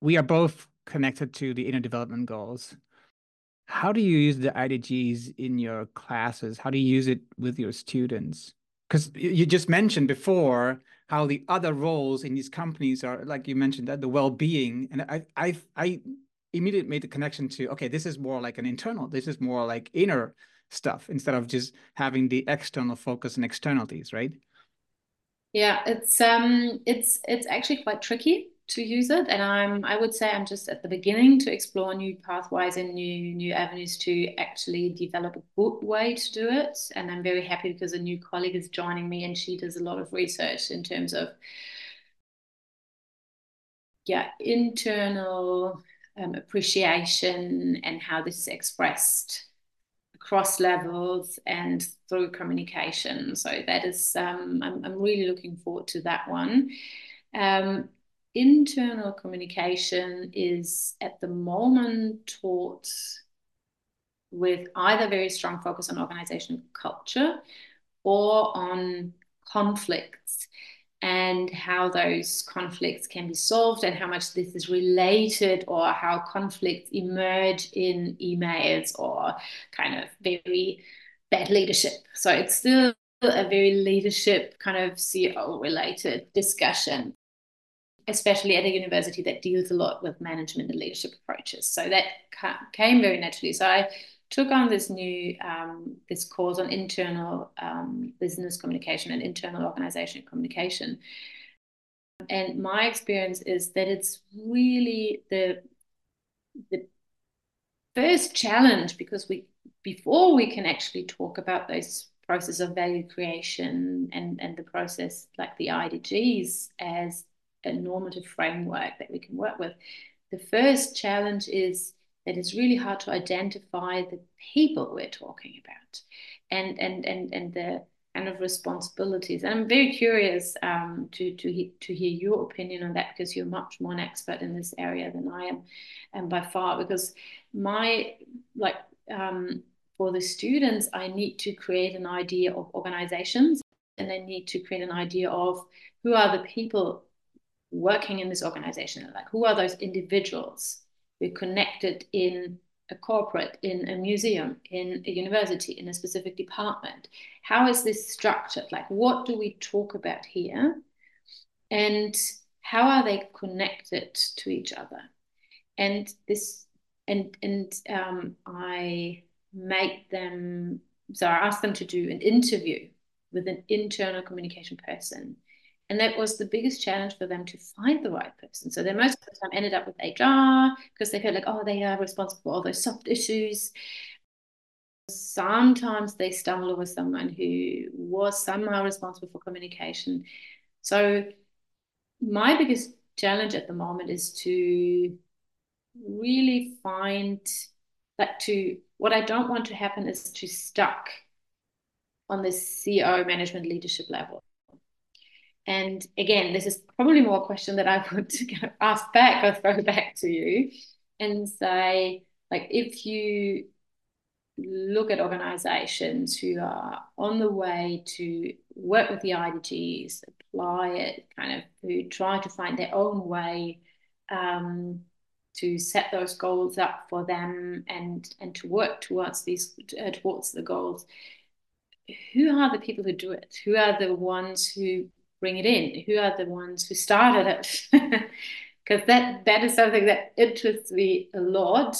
We are both connected to the inner development goals. How do you use the IDGs in your classes? How do you use it with your students? Because you just mentioned before how the other roles in these companies are, like you mentioned, that the well-being, and I, I, I immediately made the connection to okay, this is more like an internal. This is more like inner stuff instead of just having the external focus and externalities, right? Yeah, it's um, it's it's actually quite tricky to use it. And i'm i would say i'm just at the beginning to explore new pathways and new new avenues to actually develop a good way to do it. And i'm very happy because a new colleague is joining me and she does a lot of research in terms of yeah internal um, appreciation and how this is expressed across levels and through communication. So that is um, I'm, I'm really looking forward to that one. Um, internal communication is at the moment taught with either very strong focus on organizational culture or on conflicts and how those conflicts can be solved and how much this is related or how conflicts emerge in emails or kind of very bad leadership. So it's still a very leadership kind of CEO related discussion especially at a university that deals a lot with management and leadership approaches. So that came very naturally. So I took on this new um, this course on internal um, business communication and internal organization communication. And my experience is that it's really the the first challenge because we before we can actually talk about those process of value creation and and the process like the IDGs as a normative framework that we can work with. The first challenge is that it's really hard to identify the people we're talking about and and and and the kind of responsibilities. And I'm very curious um, to to he, to hear your opinion on that because you're much more an expert in this area than I am, and by far because my like um, for the students, I need to create an idea of organizations and I need to create an idea of who are the people working in this organization like who are those individuals who are connected in a corporate in a museum in a university in a specific department? How is this structured? Like what do we talk about here? And how are they connected to each other? And this and and um, i make them so i asked them to do an interview with an internal communication person and that was the biggest challenge for them to find the right person. So they most of the time ended up with HR because they felt like, oh, they are responsible for all those soft issues. Sometimes they stumble over someone who was somehow responsible for communication. So my biggest challenge at the moment is to really find that to what I don't want to happen is to stuck on this CEO management leadership level. And again, this is probably more a question that I would ask back or throw back to you and say, like, if you look at organizations who are on the way to work with the IDGs, apply it, kind of who try to find their own way um, to set those goals up for them and and to work towards these uh, towards the goals. Who are the people who do it? Who are the ones who bring it in? Who are the ones who started it? Because that that is something that interests me a lot.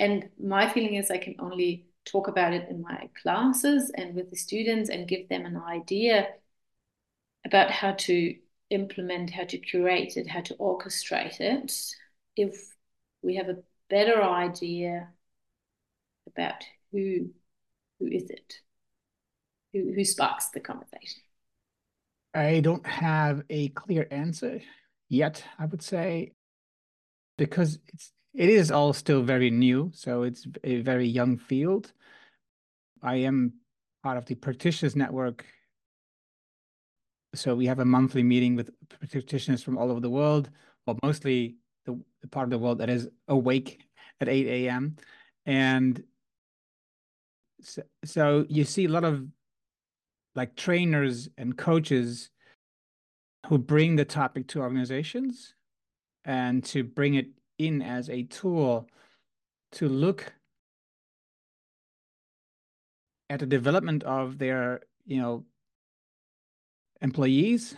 And my feeling is I can only talk about it in my classes and with the students and give them an idea about how to implement, how to curate it, how to orchestrate it, if we have a better idea about who who is it, who who sparks the conversation. I don't have a clear answer yet. I would say because it's it is all still very new, so it's a very young field. I am part of the practitioners network. So we have a monthly meeting with practitioners from all over the world, or mostly the, the part of the world that is awake at 8 a.m. And so, so you see a lot of like trainers and coaches who bring the topic to organizations and to bring it in as a tool to look at the development of their you know employees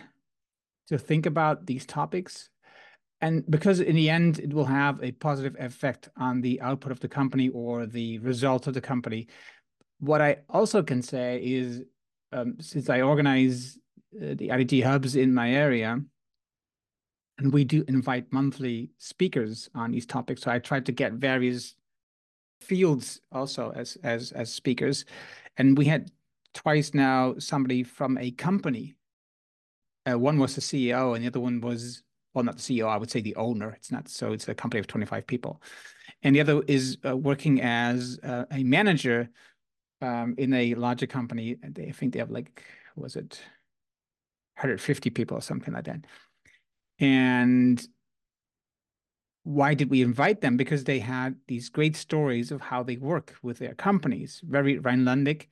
to think about these topics. And because in the end it will have a positive effect on the output of the company or the result of the company. What i also can say is um, since i organize uh, the idg hubs in my area and we do invite monthly speakers on these topics. So i try to get various fields also as as as speakers. And we had twice now somebody from a company. Uh, one was the ceo and the other one was well not the ceo i would say the owner. It's not so it's a company of 25 people. And the other is uh, working as uh, a manager um, in a larger company they I think they have like was it 150 people or something like that and why did we invite them? Because they had these great stories of how they work with their companies, very Rhinelandic.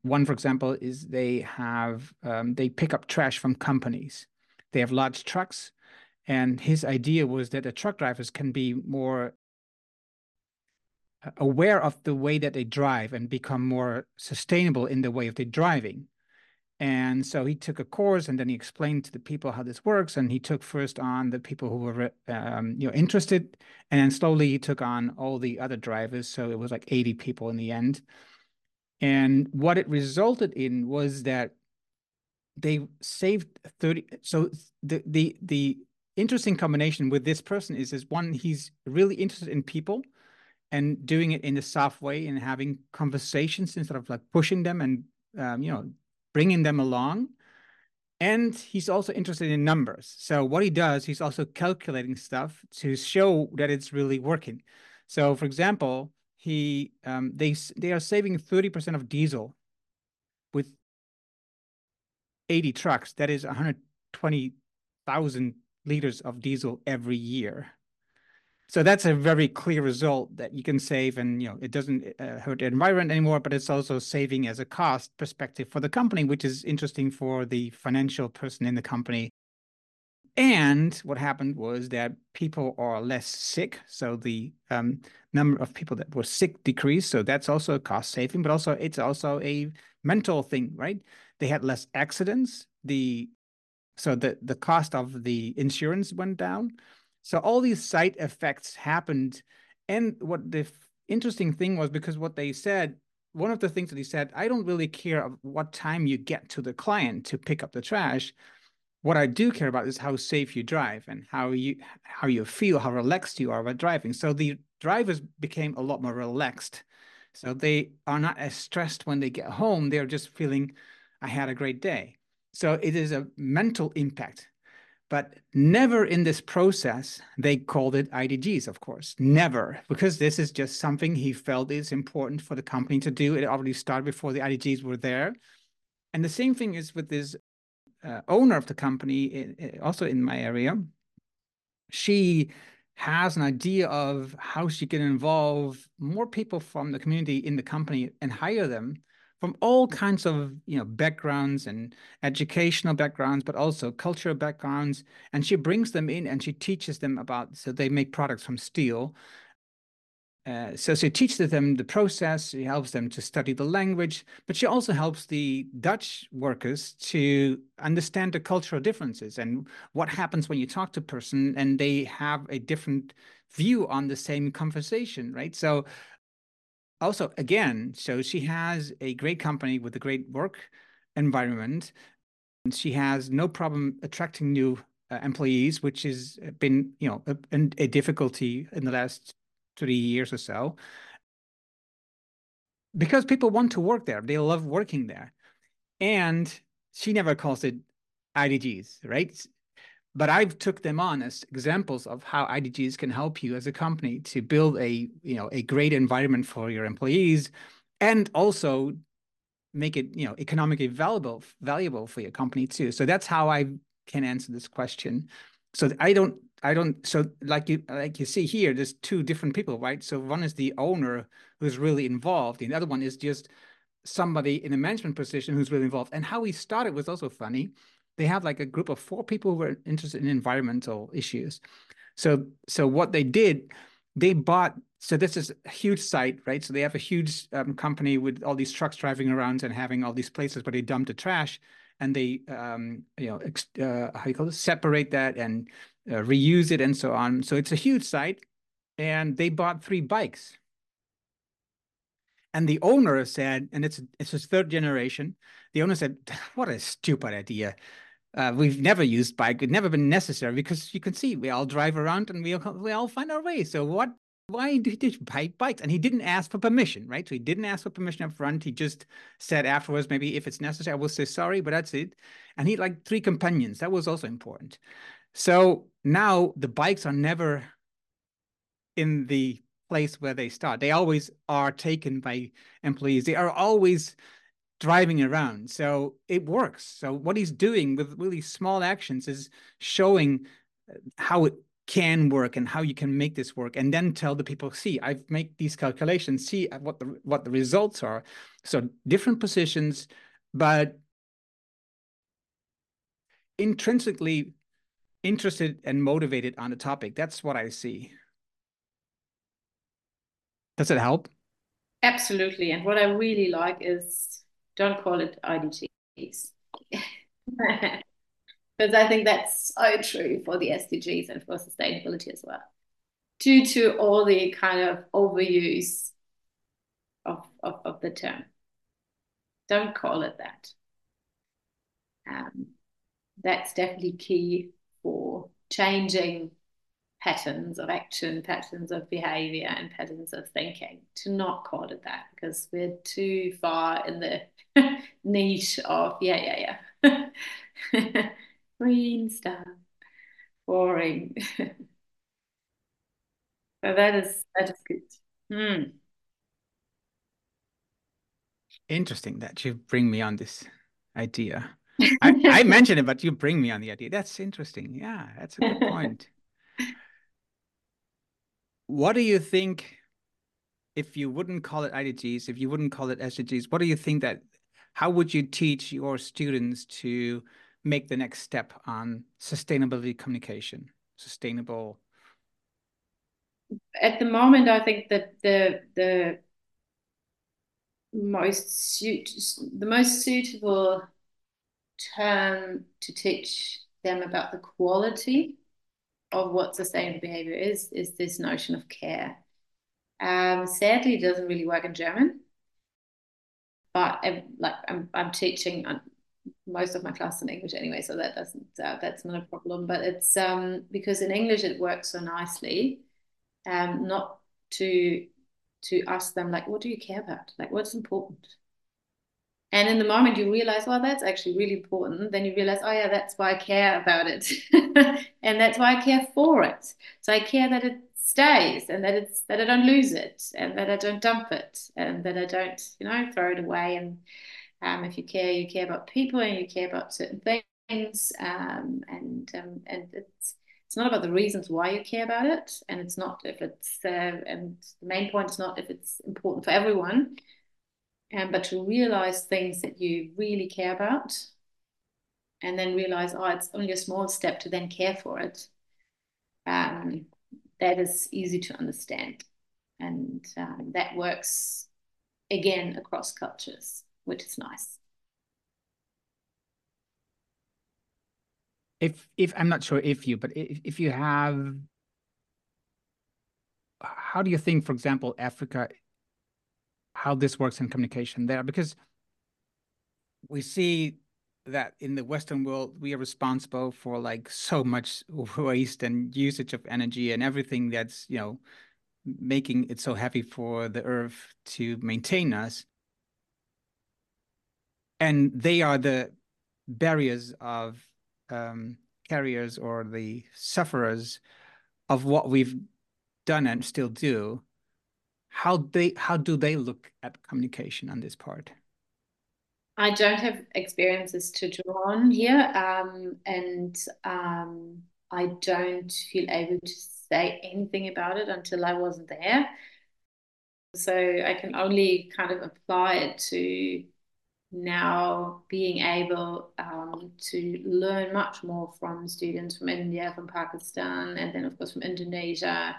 One, for example, is they have um, they pick up trash from companies. They have large trucks, and his idea was that the truck drivers can be more aware of the way that they drive and become more sustainable in the way of their driving. And so he took a course and then he explained to the people how this works. And he took first on the people who were um, you know interested, and then slowly he took on all the other drivers. So it was like 80 people in the end. And what it resulted in was that they saved 30. So the the the interesting combination with this person is is one, he's really interested in people and doing it in a soft way and having conversations instead of like pushing them and um, you know bringing them along. And he's also interested in numbers. So what he does, he's also calculating stuff to show that it's really working. So for example, he um, they they are saving 30% of diesel with 80 trucks. That is 120,000 liters of diesel every year. So that's a very clear result that you can save, and you know it doesn't uh, hurt the environment anymore, but it's also saving as a cost perspective for the company, which is interesting for the financial person in the company. And what happened was that people are less sick, so the um, number of people that were sick decreased. So that's also a cost saving, but also it's also a mental thing, right? They had less accidents. The so the the cost of the insurance went down so all these side effects happened. And what the interesting thing was because what they said, one of the things that he said, I don't really care what time you get to the client to pick up the trash. What I do care about is how safe you drive and how you how you feel, how relaxed you are while driving. So the drivers became a lot more relaxed. So they are not as stressed when they get home. They're just feeling, I had a great day. So it is a mental impact but never in this process, they called it IDGs, of course. Never, because this is just something he felt is important for the company to do. It already started before the IDGs were there. And the same thing is with this uh, owner of the company, also in my area. She has an idea of how she can involve more people from the community in the company and hire them from all kinds of you know backgrounds and educational backgrounds but also cultural backgrounds and she brings them in and she teaches them about so they make products from steel. Uh, so she teaches them the process she helps them to study the language but she also helps the dutch workers to understand the cultural differences and what happens when you talk to a person and they have a different view on the same conversation right? So also, again, so she has a great company with a great work environment. And she has no problem attracting new uh, employees, which has been, you know, a, a difficulty in the last three years or so. Because people want to work there, they love working there, and she never calls it IDGs, right? But I've took them on as examples of how IDGs can help you as a company to build a you know a great environment for your employees, and also make it you know economically valuable valuable for your company too. So that's how I can answer this question. So I don't I don't so like you like you see here, there's two different people, right? So one is the owner who's really involved, and the other one is just somebody in a management position who's really involved. And how we started was also funny they have like a group of four people who were interested in environmental issues. So so what they did, they bought. So this is a huge site, right? So they have a huge um, company with all these trucks driving around and having all these places where they dump the trash, and they um, you know uh, how you call it separate that and uh, reuse it and so on. So it's a huge site, and they bought three bikes. And the owner said, and it's it's his third generation. The owner said, "What a stupid idea! Uh, we've never used bike. It's never been necessary because you can see we all drive around and we all, we all find our way. So what? Why did you buy bikes? And he didn't ask for permission, right? So he didn't ask for permission up front. He just said afterwards, maybe if it's necessary, I will say sorry, but that's it. And he like three companions. That was also important. So now the bikes are never in the place where they start. They always are taken by employees. They are always driving around. So it works. So what he's doing with really small actions is showing uh, how it can work and how you can make this work and then tell the people see i've made these calculations. See what the what the results are. So different positions but intrinsically interested and motivated on the topic. That's what i see. Does it help? Absolutely. And what i really like is don't call it IDGs. because I think that's so true for the SDGs and for sustainability as well. Due to all the kind of overuse of, of, of the term. Don't call it that. Um, that's definitely key for changing patterns of action, patterns of behavior, and patterns of thinking to not call it that because we're too far in the niche of, yeah, yeah, yeah. Green stuff. Boring. so that is that is good. Hmm. Interesting that you bring me on this idea. I, I mentioned it, but you bring me on the idea. That's interesting. Yeah, that's a good point what do you think if you wouldn't call it IDGs, if you wouldn't call it SDGs, what do you think that how would you teach your students to make the next step on sustainability communication, sustainable? At the moment, I think that the the most suit the most suitable term to teach them about the quality of what sustainable behavior is is this notion of care. Um, sadly, it doesn't really work in German, but I'm, like I'm, I'm teaching most of my class in English anyway, so that doesn't uh, that's not a problem. But it's um, because in English it works so nicely, um, not to to ask them like, what do you care about? Like, what's important? And in the moment you realize, well, that's actually really important, then you realize, oh, yeah, that's why I care about it. and that's why I care for it. So I care that it stays and that it's that I don't lose it and that I don't dump it and that I don't, you know, throw it away. And um, if you care, you care about people and you care about certain things. Um, and um, and it's it's not about the reasons why you care about it, and it's not if it's uh, and the main point is not if it's important for everyone um, but to realize things that you really care about and then realize, oh, it's only a small step to then care for it. Um, that is easy to understand. And um, that works again across cultures, which is nice. If if I'm not sure if you, but if, if you have how do you think, for example, Africa how this works in communication there because we see that in the western world we are responsible for like so much waste and usage of energy and everything that's you know making it so heavy for the earth to maintain us. And they are the barriers of um, carriers or the sufferers of what we've done and still do how they how do they look at communication on this part I don't have experiences to draw on here, um, and um, I don't feel able to say anything about it until I wasn't there. So I can only kind of apply it to now being able um, to learn much more from students from India, from Pakistan, and then of course from Indonesia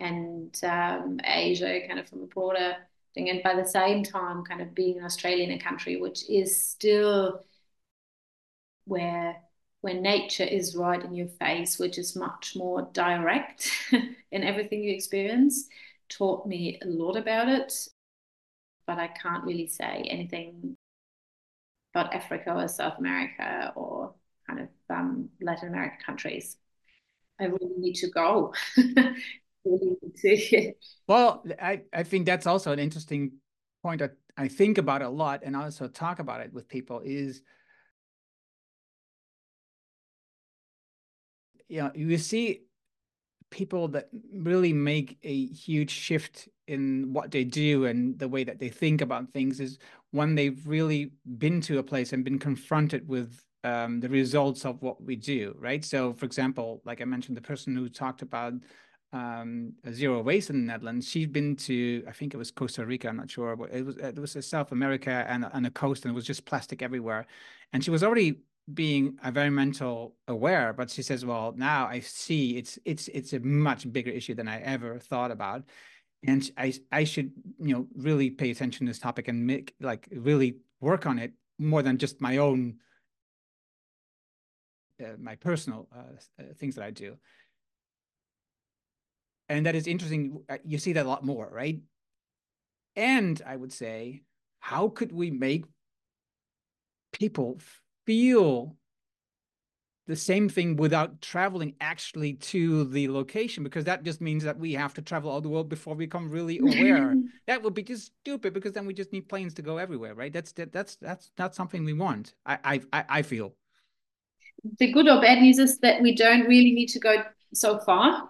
and um, Asia, kind of from a broader thing. and by the same time kind of being an Australian a country which is still where where nature is right in your face, which is much more direct in everything you experience, taught me a lot about it. But I can't really say anything about Africa or South America or kind of um, Latin American countries. I really need to go well, I, I think that's also an interesting point that I think about a lot and also talk about it with people is you know, you see people that really make a huge shift in what they do and the way that they think about things is when they've really been to a place and been confronted with um, the results of what we do, right? So, for example, like I mentioned, the person who talked about um, zero waste in the Netherlands. She'd been to, I think it was Costa Rica. I'm not sure, but it was it was South America and and a coast, and it was just plastic everywhere. And she was already being environmental aware, but she says, "Well, now I see it's it's it's a much bigger issue than I ever thought about." And I I should you know really pay attention to this topic and make like really work on it more than just my own uh, my personal uh, uh things that I do and that is interesting. Uh, you see that a lot more, right? And I would say, how could we make people feel the same thing without traveling actually to the location because that just means that we have to travel all the world before we become really aware that would be just stupid because then we just need planes to go everywhere right that's that, that's that's not something we want I, I i feel the good or bad news is that we don't really need to go so far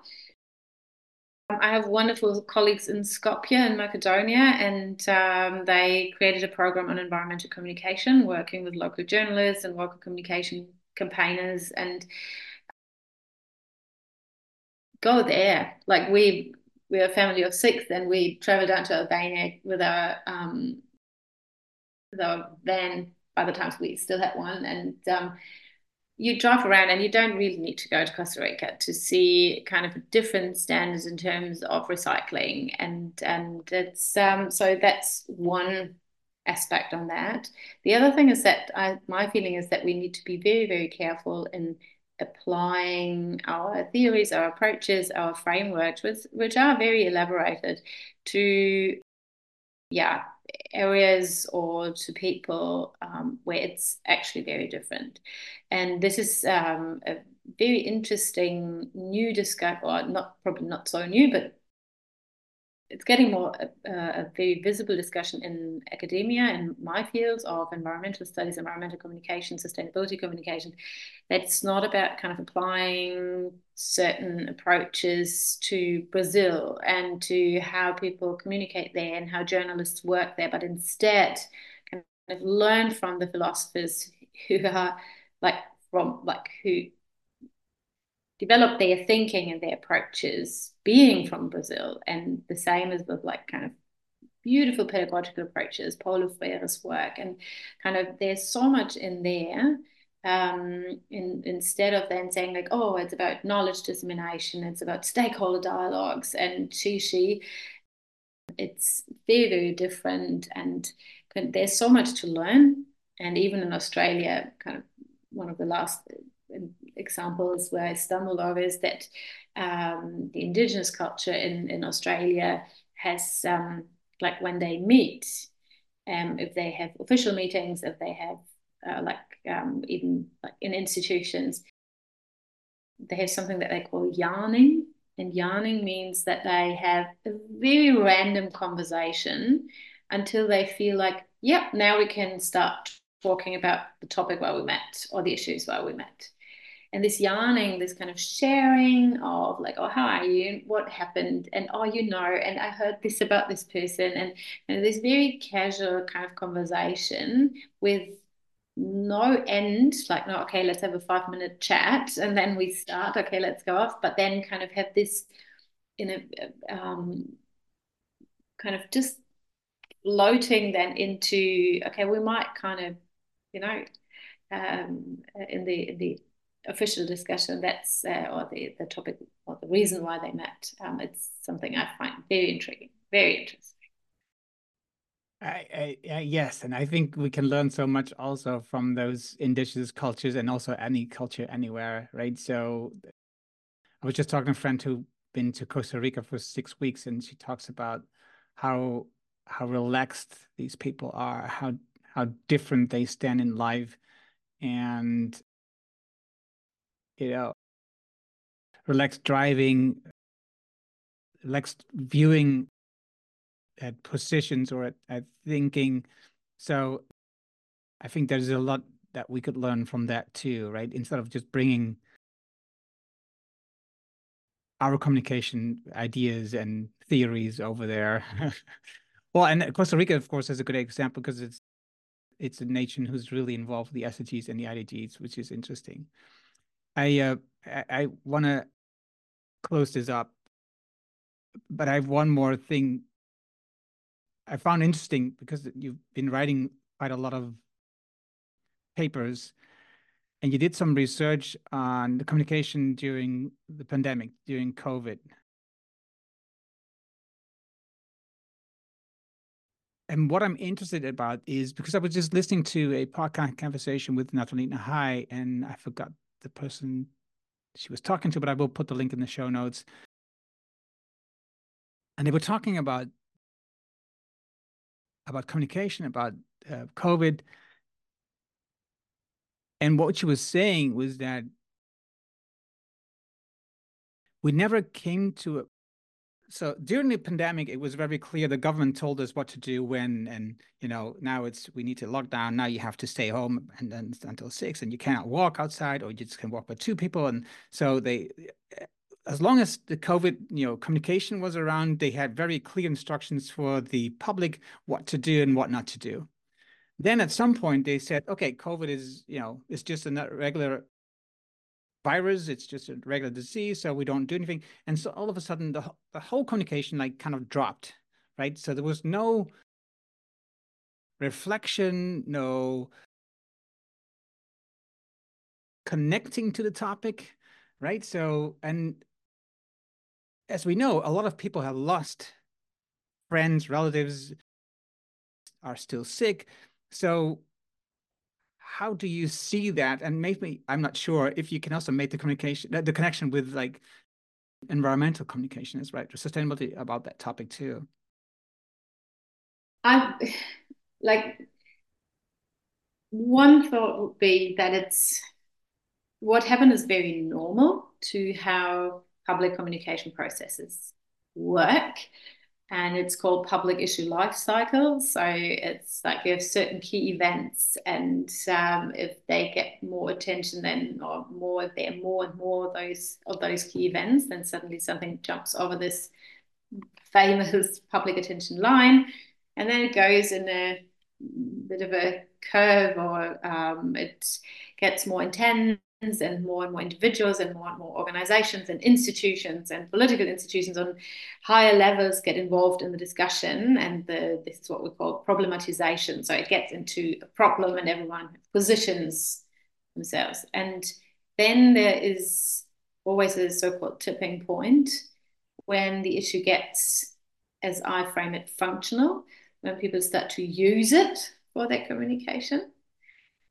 I have wonderful colleagues in Skopje in Macedonia, and um, they created a program on environmental communication, working with local journalists and local communication campaigners, and go there. Like we we're a family of six, and we travel down to Albania with our um, with our van. By the time we still had one, and um, you drive around and you don't really need to go to Costa Rica to see kind of different standards in terms of recycling and and it's um so that's one aspect on that. The other thing is that I, my feeling is that we need to be very very careful in applying our theories, our approaches, our frameworks, which which are very elaborated to yeah areas or to people um, where it's actually very different. And this is um, a very interesting new discovery, or not probably not so new, but it's getting more uh, a very visible discussion in academia in my fields of environmental studies, environmental communication, sustainability communication. That's not about kind of applying certain approaches to Brazil and to how people communicate there and how journalists work there, but instead kind of learn from the philosophers who are like from like who develop their thinking and their approaches being from Brazil. And the same as with like kind of beautiful pedagogical approaches, Paulo Freire's work, and kind of there's so much in there. Um, in, instead of then saying like, oh, it's about knowledge dissemination, it's about stakeholder dialogues and she, it's very, very different. And there's so much to learn. And even in Australia, kind of one of the last examples where I stumbled over is that um, the indigenous culture in, in Australia has um, like when they meet, um, if they have official meetings, if they have uh, like um, even like in institutions, they have something that they call yarning. And yarning means that they have a very random conversation until they feel like, yep, now we can start talking about the topic where we met or the issues where we met. And this yarning, this kind of sharing of like, oh, how are you? What happened? And oh, you know, and I heard this about this person. And, and this very casual kind of conversation with no end, like, no, okay, let's have a five minute chat and then we start, okay, let's go off, but then kind of have this in a um, kind of just floating then into, okay, we might kind of, you know, um, in the in the official discussion, that's uh, or the the topic or the reason why they met. Um, it's something I find very intriguing, very interesting. I, I, yes, and I think we can learn so much also from those indigenous cultures and also any culture anywhere, right? So I was just talking to a friend who been to Costa Rica for six weeks, and she talks about how how relaxed these people are, how how different they stand in life, and you know, relaxed driving, relaxed viewing at positions or at, at thinking. So I think there's a lot that we could learn from that too, right? Instead of just bringing our communication ideas and theories over there. well, and Costa Rica, of course, is a good example because it's it's a nation who's really involved with the SDGs and the IDGs, which is interesting. I uh, I, I want to close this up, but I have one more thing I found interesting because you've been writing quite a lot of papers and you did some research on the communication during the pandemic, during COVID. And what I'm interested about is because I was just listening to a podcast conversation with Nathalie Nahai, and I forgot the person she was talking to, but I will put the link in the show notes. And they were talking about about communication, about uh, COVID. And what she was saying was that we never came to a so during the pandemic it was very clear the government told us what to do when and you know now it's we need to lock down now you have to stay home and then until six and you cannot walk outside or you just can walk with two people and so they eh, as long as the COVID, you know, communication was around, they had very clear instructions for the public what to do and what not to do. Then at some point they said, okay, COVID is, you know, it's just a regular virus, it's just a regular disease, so we don't do anything. And so all of a sudden the, the whole communication like kind of dropped, right? So there was no reflection, no connecting to the topic, right? So, and as we know, a lot of people have lost friends, relatives, are still sick. So how do you see that? And maybe I'm not sure if you can also make the communication, the connection with like environmental communication is right, sustainability about that topic too. I like one thought would be that it's what happened is very normal to how public communication processes work and it's called public issue life cycle. So it's like you have certain key events and um, if they get more attention then or more if there are more and more of those of those key events then suddenly something jumps over this famous public attention line. And then it goes in a bit of a curve or um, it gets more intense and more and more individuals and more and more organizations and institutions and political institutions on higher levels get involved in the discussion and the, this is what we call problematization. So it gets into a problem and everyone positions themselves. And then there is always a so-called tipping point when the issue gets as i frame it functional when people start to use it for their communication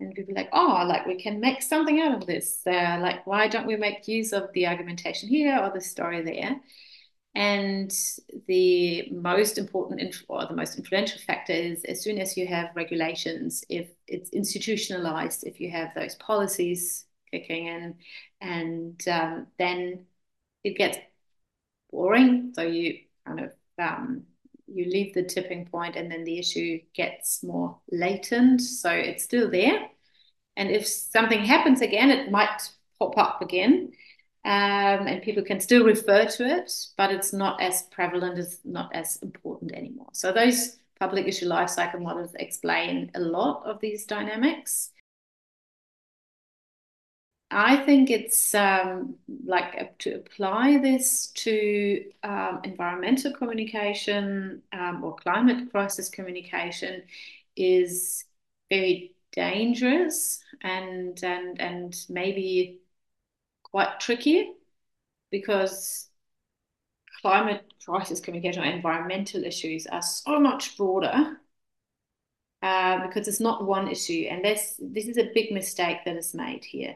and people like, oh, like we can make something out of this. Uh, like, why don't we make use of the argumentation here or the story there? And the most important or the most influential factor is as soon as you have regulations, if it's institutionalized, if you have those policies kicking in, and um, then it gets boring. So you kind of um, you leave the tipping point, and then the issue gets more latent. So it's still there, and if something happens again, it might pop up again um, and people can still refer to it, but it's not as prevalent, it's not as important anymore. So those public issue lifecycle models explain a lot of these dynamics. I think it's um, like to apply this to um, environmental communication um, or climate crisis communication is very dangerous and and and maybe quite tricky because climate crisis communication or environmental issues are so much broader uh, because it's not one issue. And this, this is a big mistake that is made here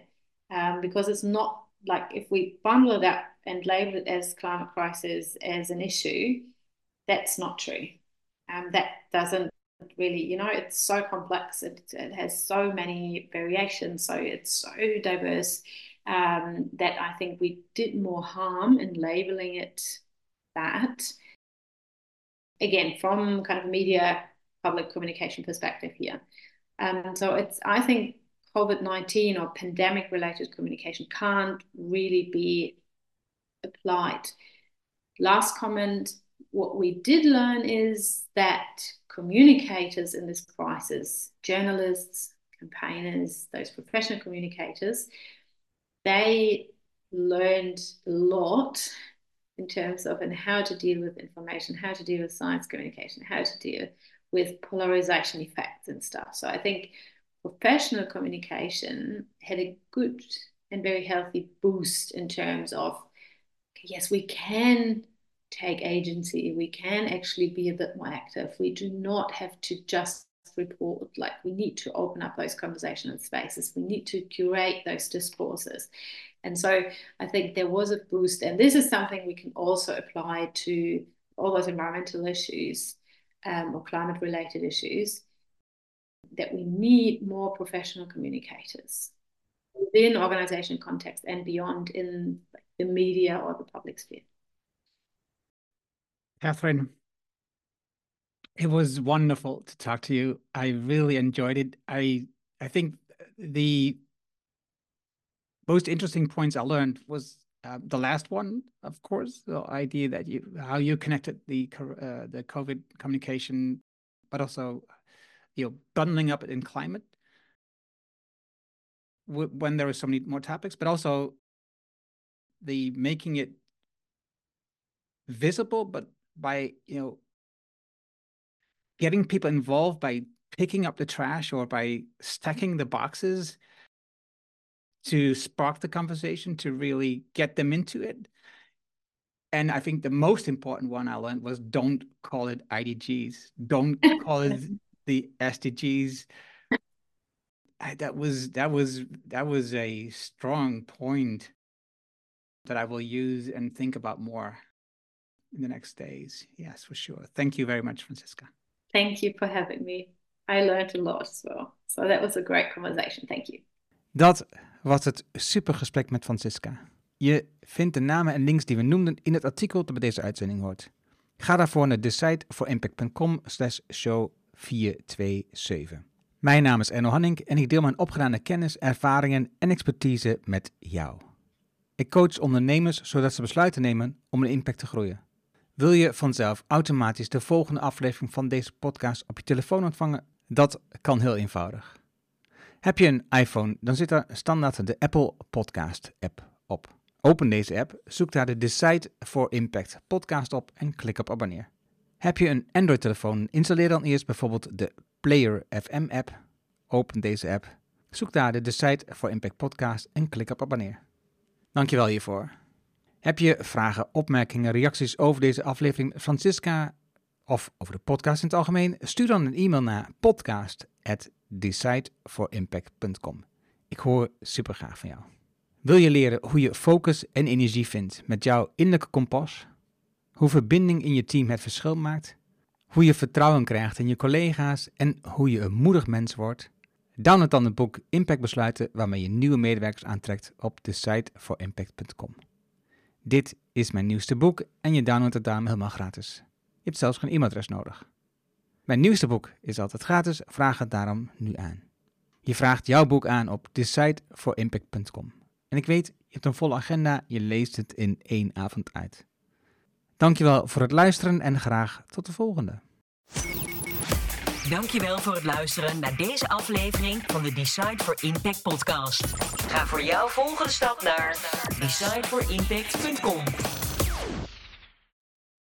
um, because it's not like if we bundle it up and label it as climate crisis as an issue, that's not true. Um, that doesn't really, you know, it's so complex. It, it has so many variations. So it's so diverse um, that I think we did more harm in labeling it that. Again, from kind of media public communication perspective here. Um, so it's I think COVID nineteen or pandemic related communication can't really be applied. Last comment: What we did learn is that communicators in this crisis, journalists, campaigners, those professional communicators, they learned a lot in terms of and how to deal with information, how to deal with science communication, how to deal with polarization effects and stuff. So I think professional communication had a good and very healthy boost in terms of yes, we can take agency, we can actually be a bit more active. We do not have to just report like we need to open up those conversational spaces. We need to curate those discourses. And so i think there was a boost and this is something we can also apply to all those environmental issues um, or climate related issues that we need more professional communicators within organization context and beyond in the media or the public sphere Catherine, it was wonderful to talk to you. I really enjoyed it. I I think the most interesting points I learned was uh, the last one, of course, the idea that you how you connected the uh, the COVID communication, but also you know bundling up in climate when there are so many more topics, but also the making it visible, but by you know getting people involved by picking up the trash or by stacking the boxes to spark the conversation to really get them into it. And I think the most important one I learned was don't call it IDGs. Don't call it the SDGs. That was that was that was a strong point that I will use and think about more in the next days. Yes, for sure. Thank you very much, Francisca. Thank you for having me. I learned a lot as well. So that was a great conversation. Thank you. Dat was het supergesprek met Francisca. Je vindt de namen en links die we noemden in het artikel dat bij deze uitzending hoort. Ga daarvoor naar de site voor impact.com slash show 427. Mijn naam is Erno Hanning en ik deel mijn opgedane kennis, ervaringen en expertise met jou. Ik coach ondernemers zodat ze besluiten nemen om een impact te groeien. Wil je vanzelf automatisch de volgende aflevering van deze podcast op je telefoon ontvangen? Dat kan heel eenvoudig. Heb je een iPhone, dan zit er standaard de Apple Podcast app op. Open deze app, zoek daar de Decide for Impact podcast op en klik op abonneer. Heb je een Android-telefoon, installeer dan eerst bijvoorbeeld de Player FM app. Open deze app, zoek daar de Decide for Impact podcast en klik op abonneer. Dankjewel hiervoor. Heb je vragen, opmerkingen, reacties over deze aflevering Francisca of over de podcast in het algemeen? Stuur dan een e-mail naar podcast@decideforimpact.com. Ik hoor super graag van jou. Wil je leren hoe je focus en energie vindt met jouw innerlijke kompas? hoe verbinding in je team het verschil maakt, hoe je vertrouwen krijgt in je collega's en hoe je een moedig mens wordt, download dan het boek Impact Besluiten waarmee je nieuwe medewerkers aantrekt op de site voor impact.com. Dit is mijn nieuwste boek en je downloadt het daarom helemaal gratis. Je hebt zelfs geen e-mailadres nodig. Mijn nieuwste boek is altijd gratis, vraag het daarom nu aan. Je vraagt jouw boek aan op decide4impact.com. En ik weet, je hebt een volle agenda, je leest het in één avond uit. Dankjewel voor het luisteren en graag tot de volgende. Dankjewel voor het luisteren naar deze aflevering van de Decide for Impact podcast. Ga voor jouw volgende stap naar decideforimpact.com.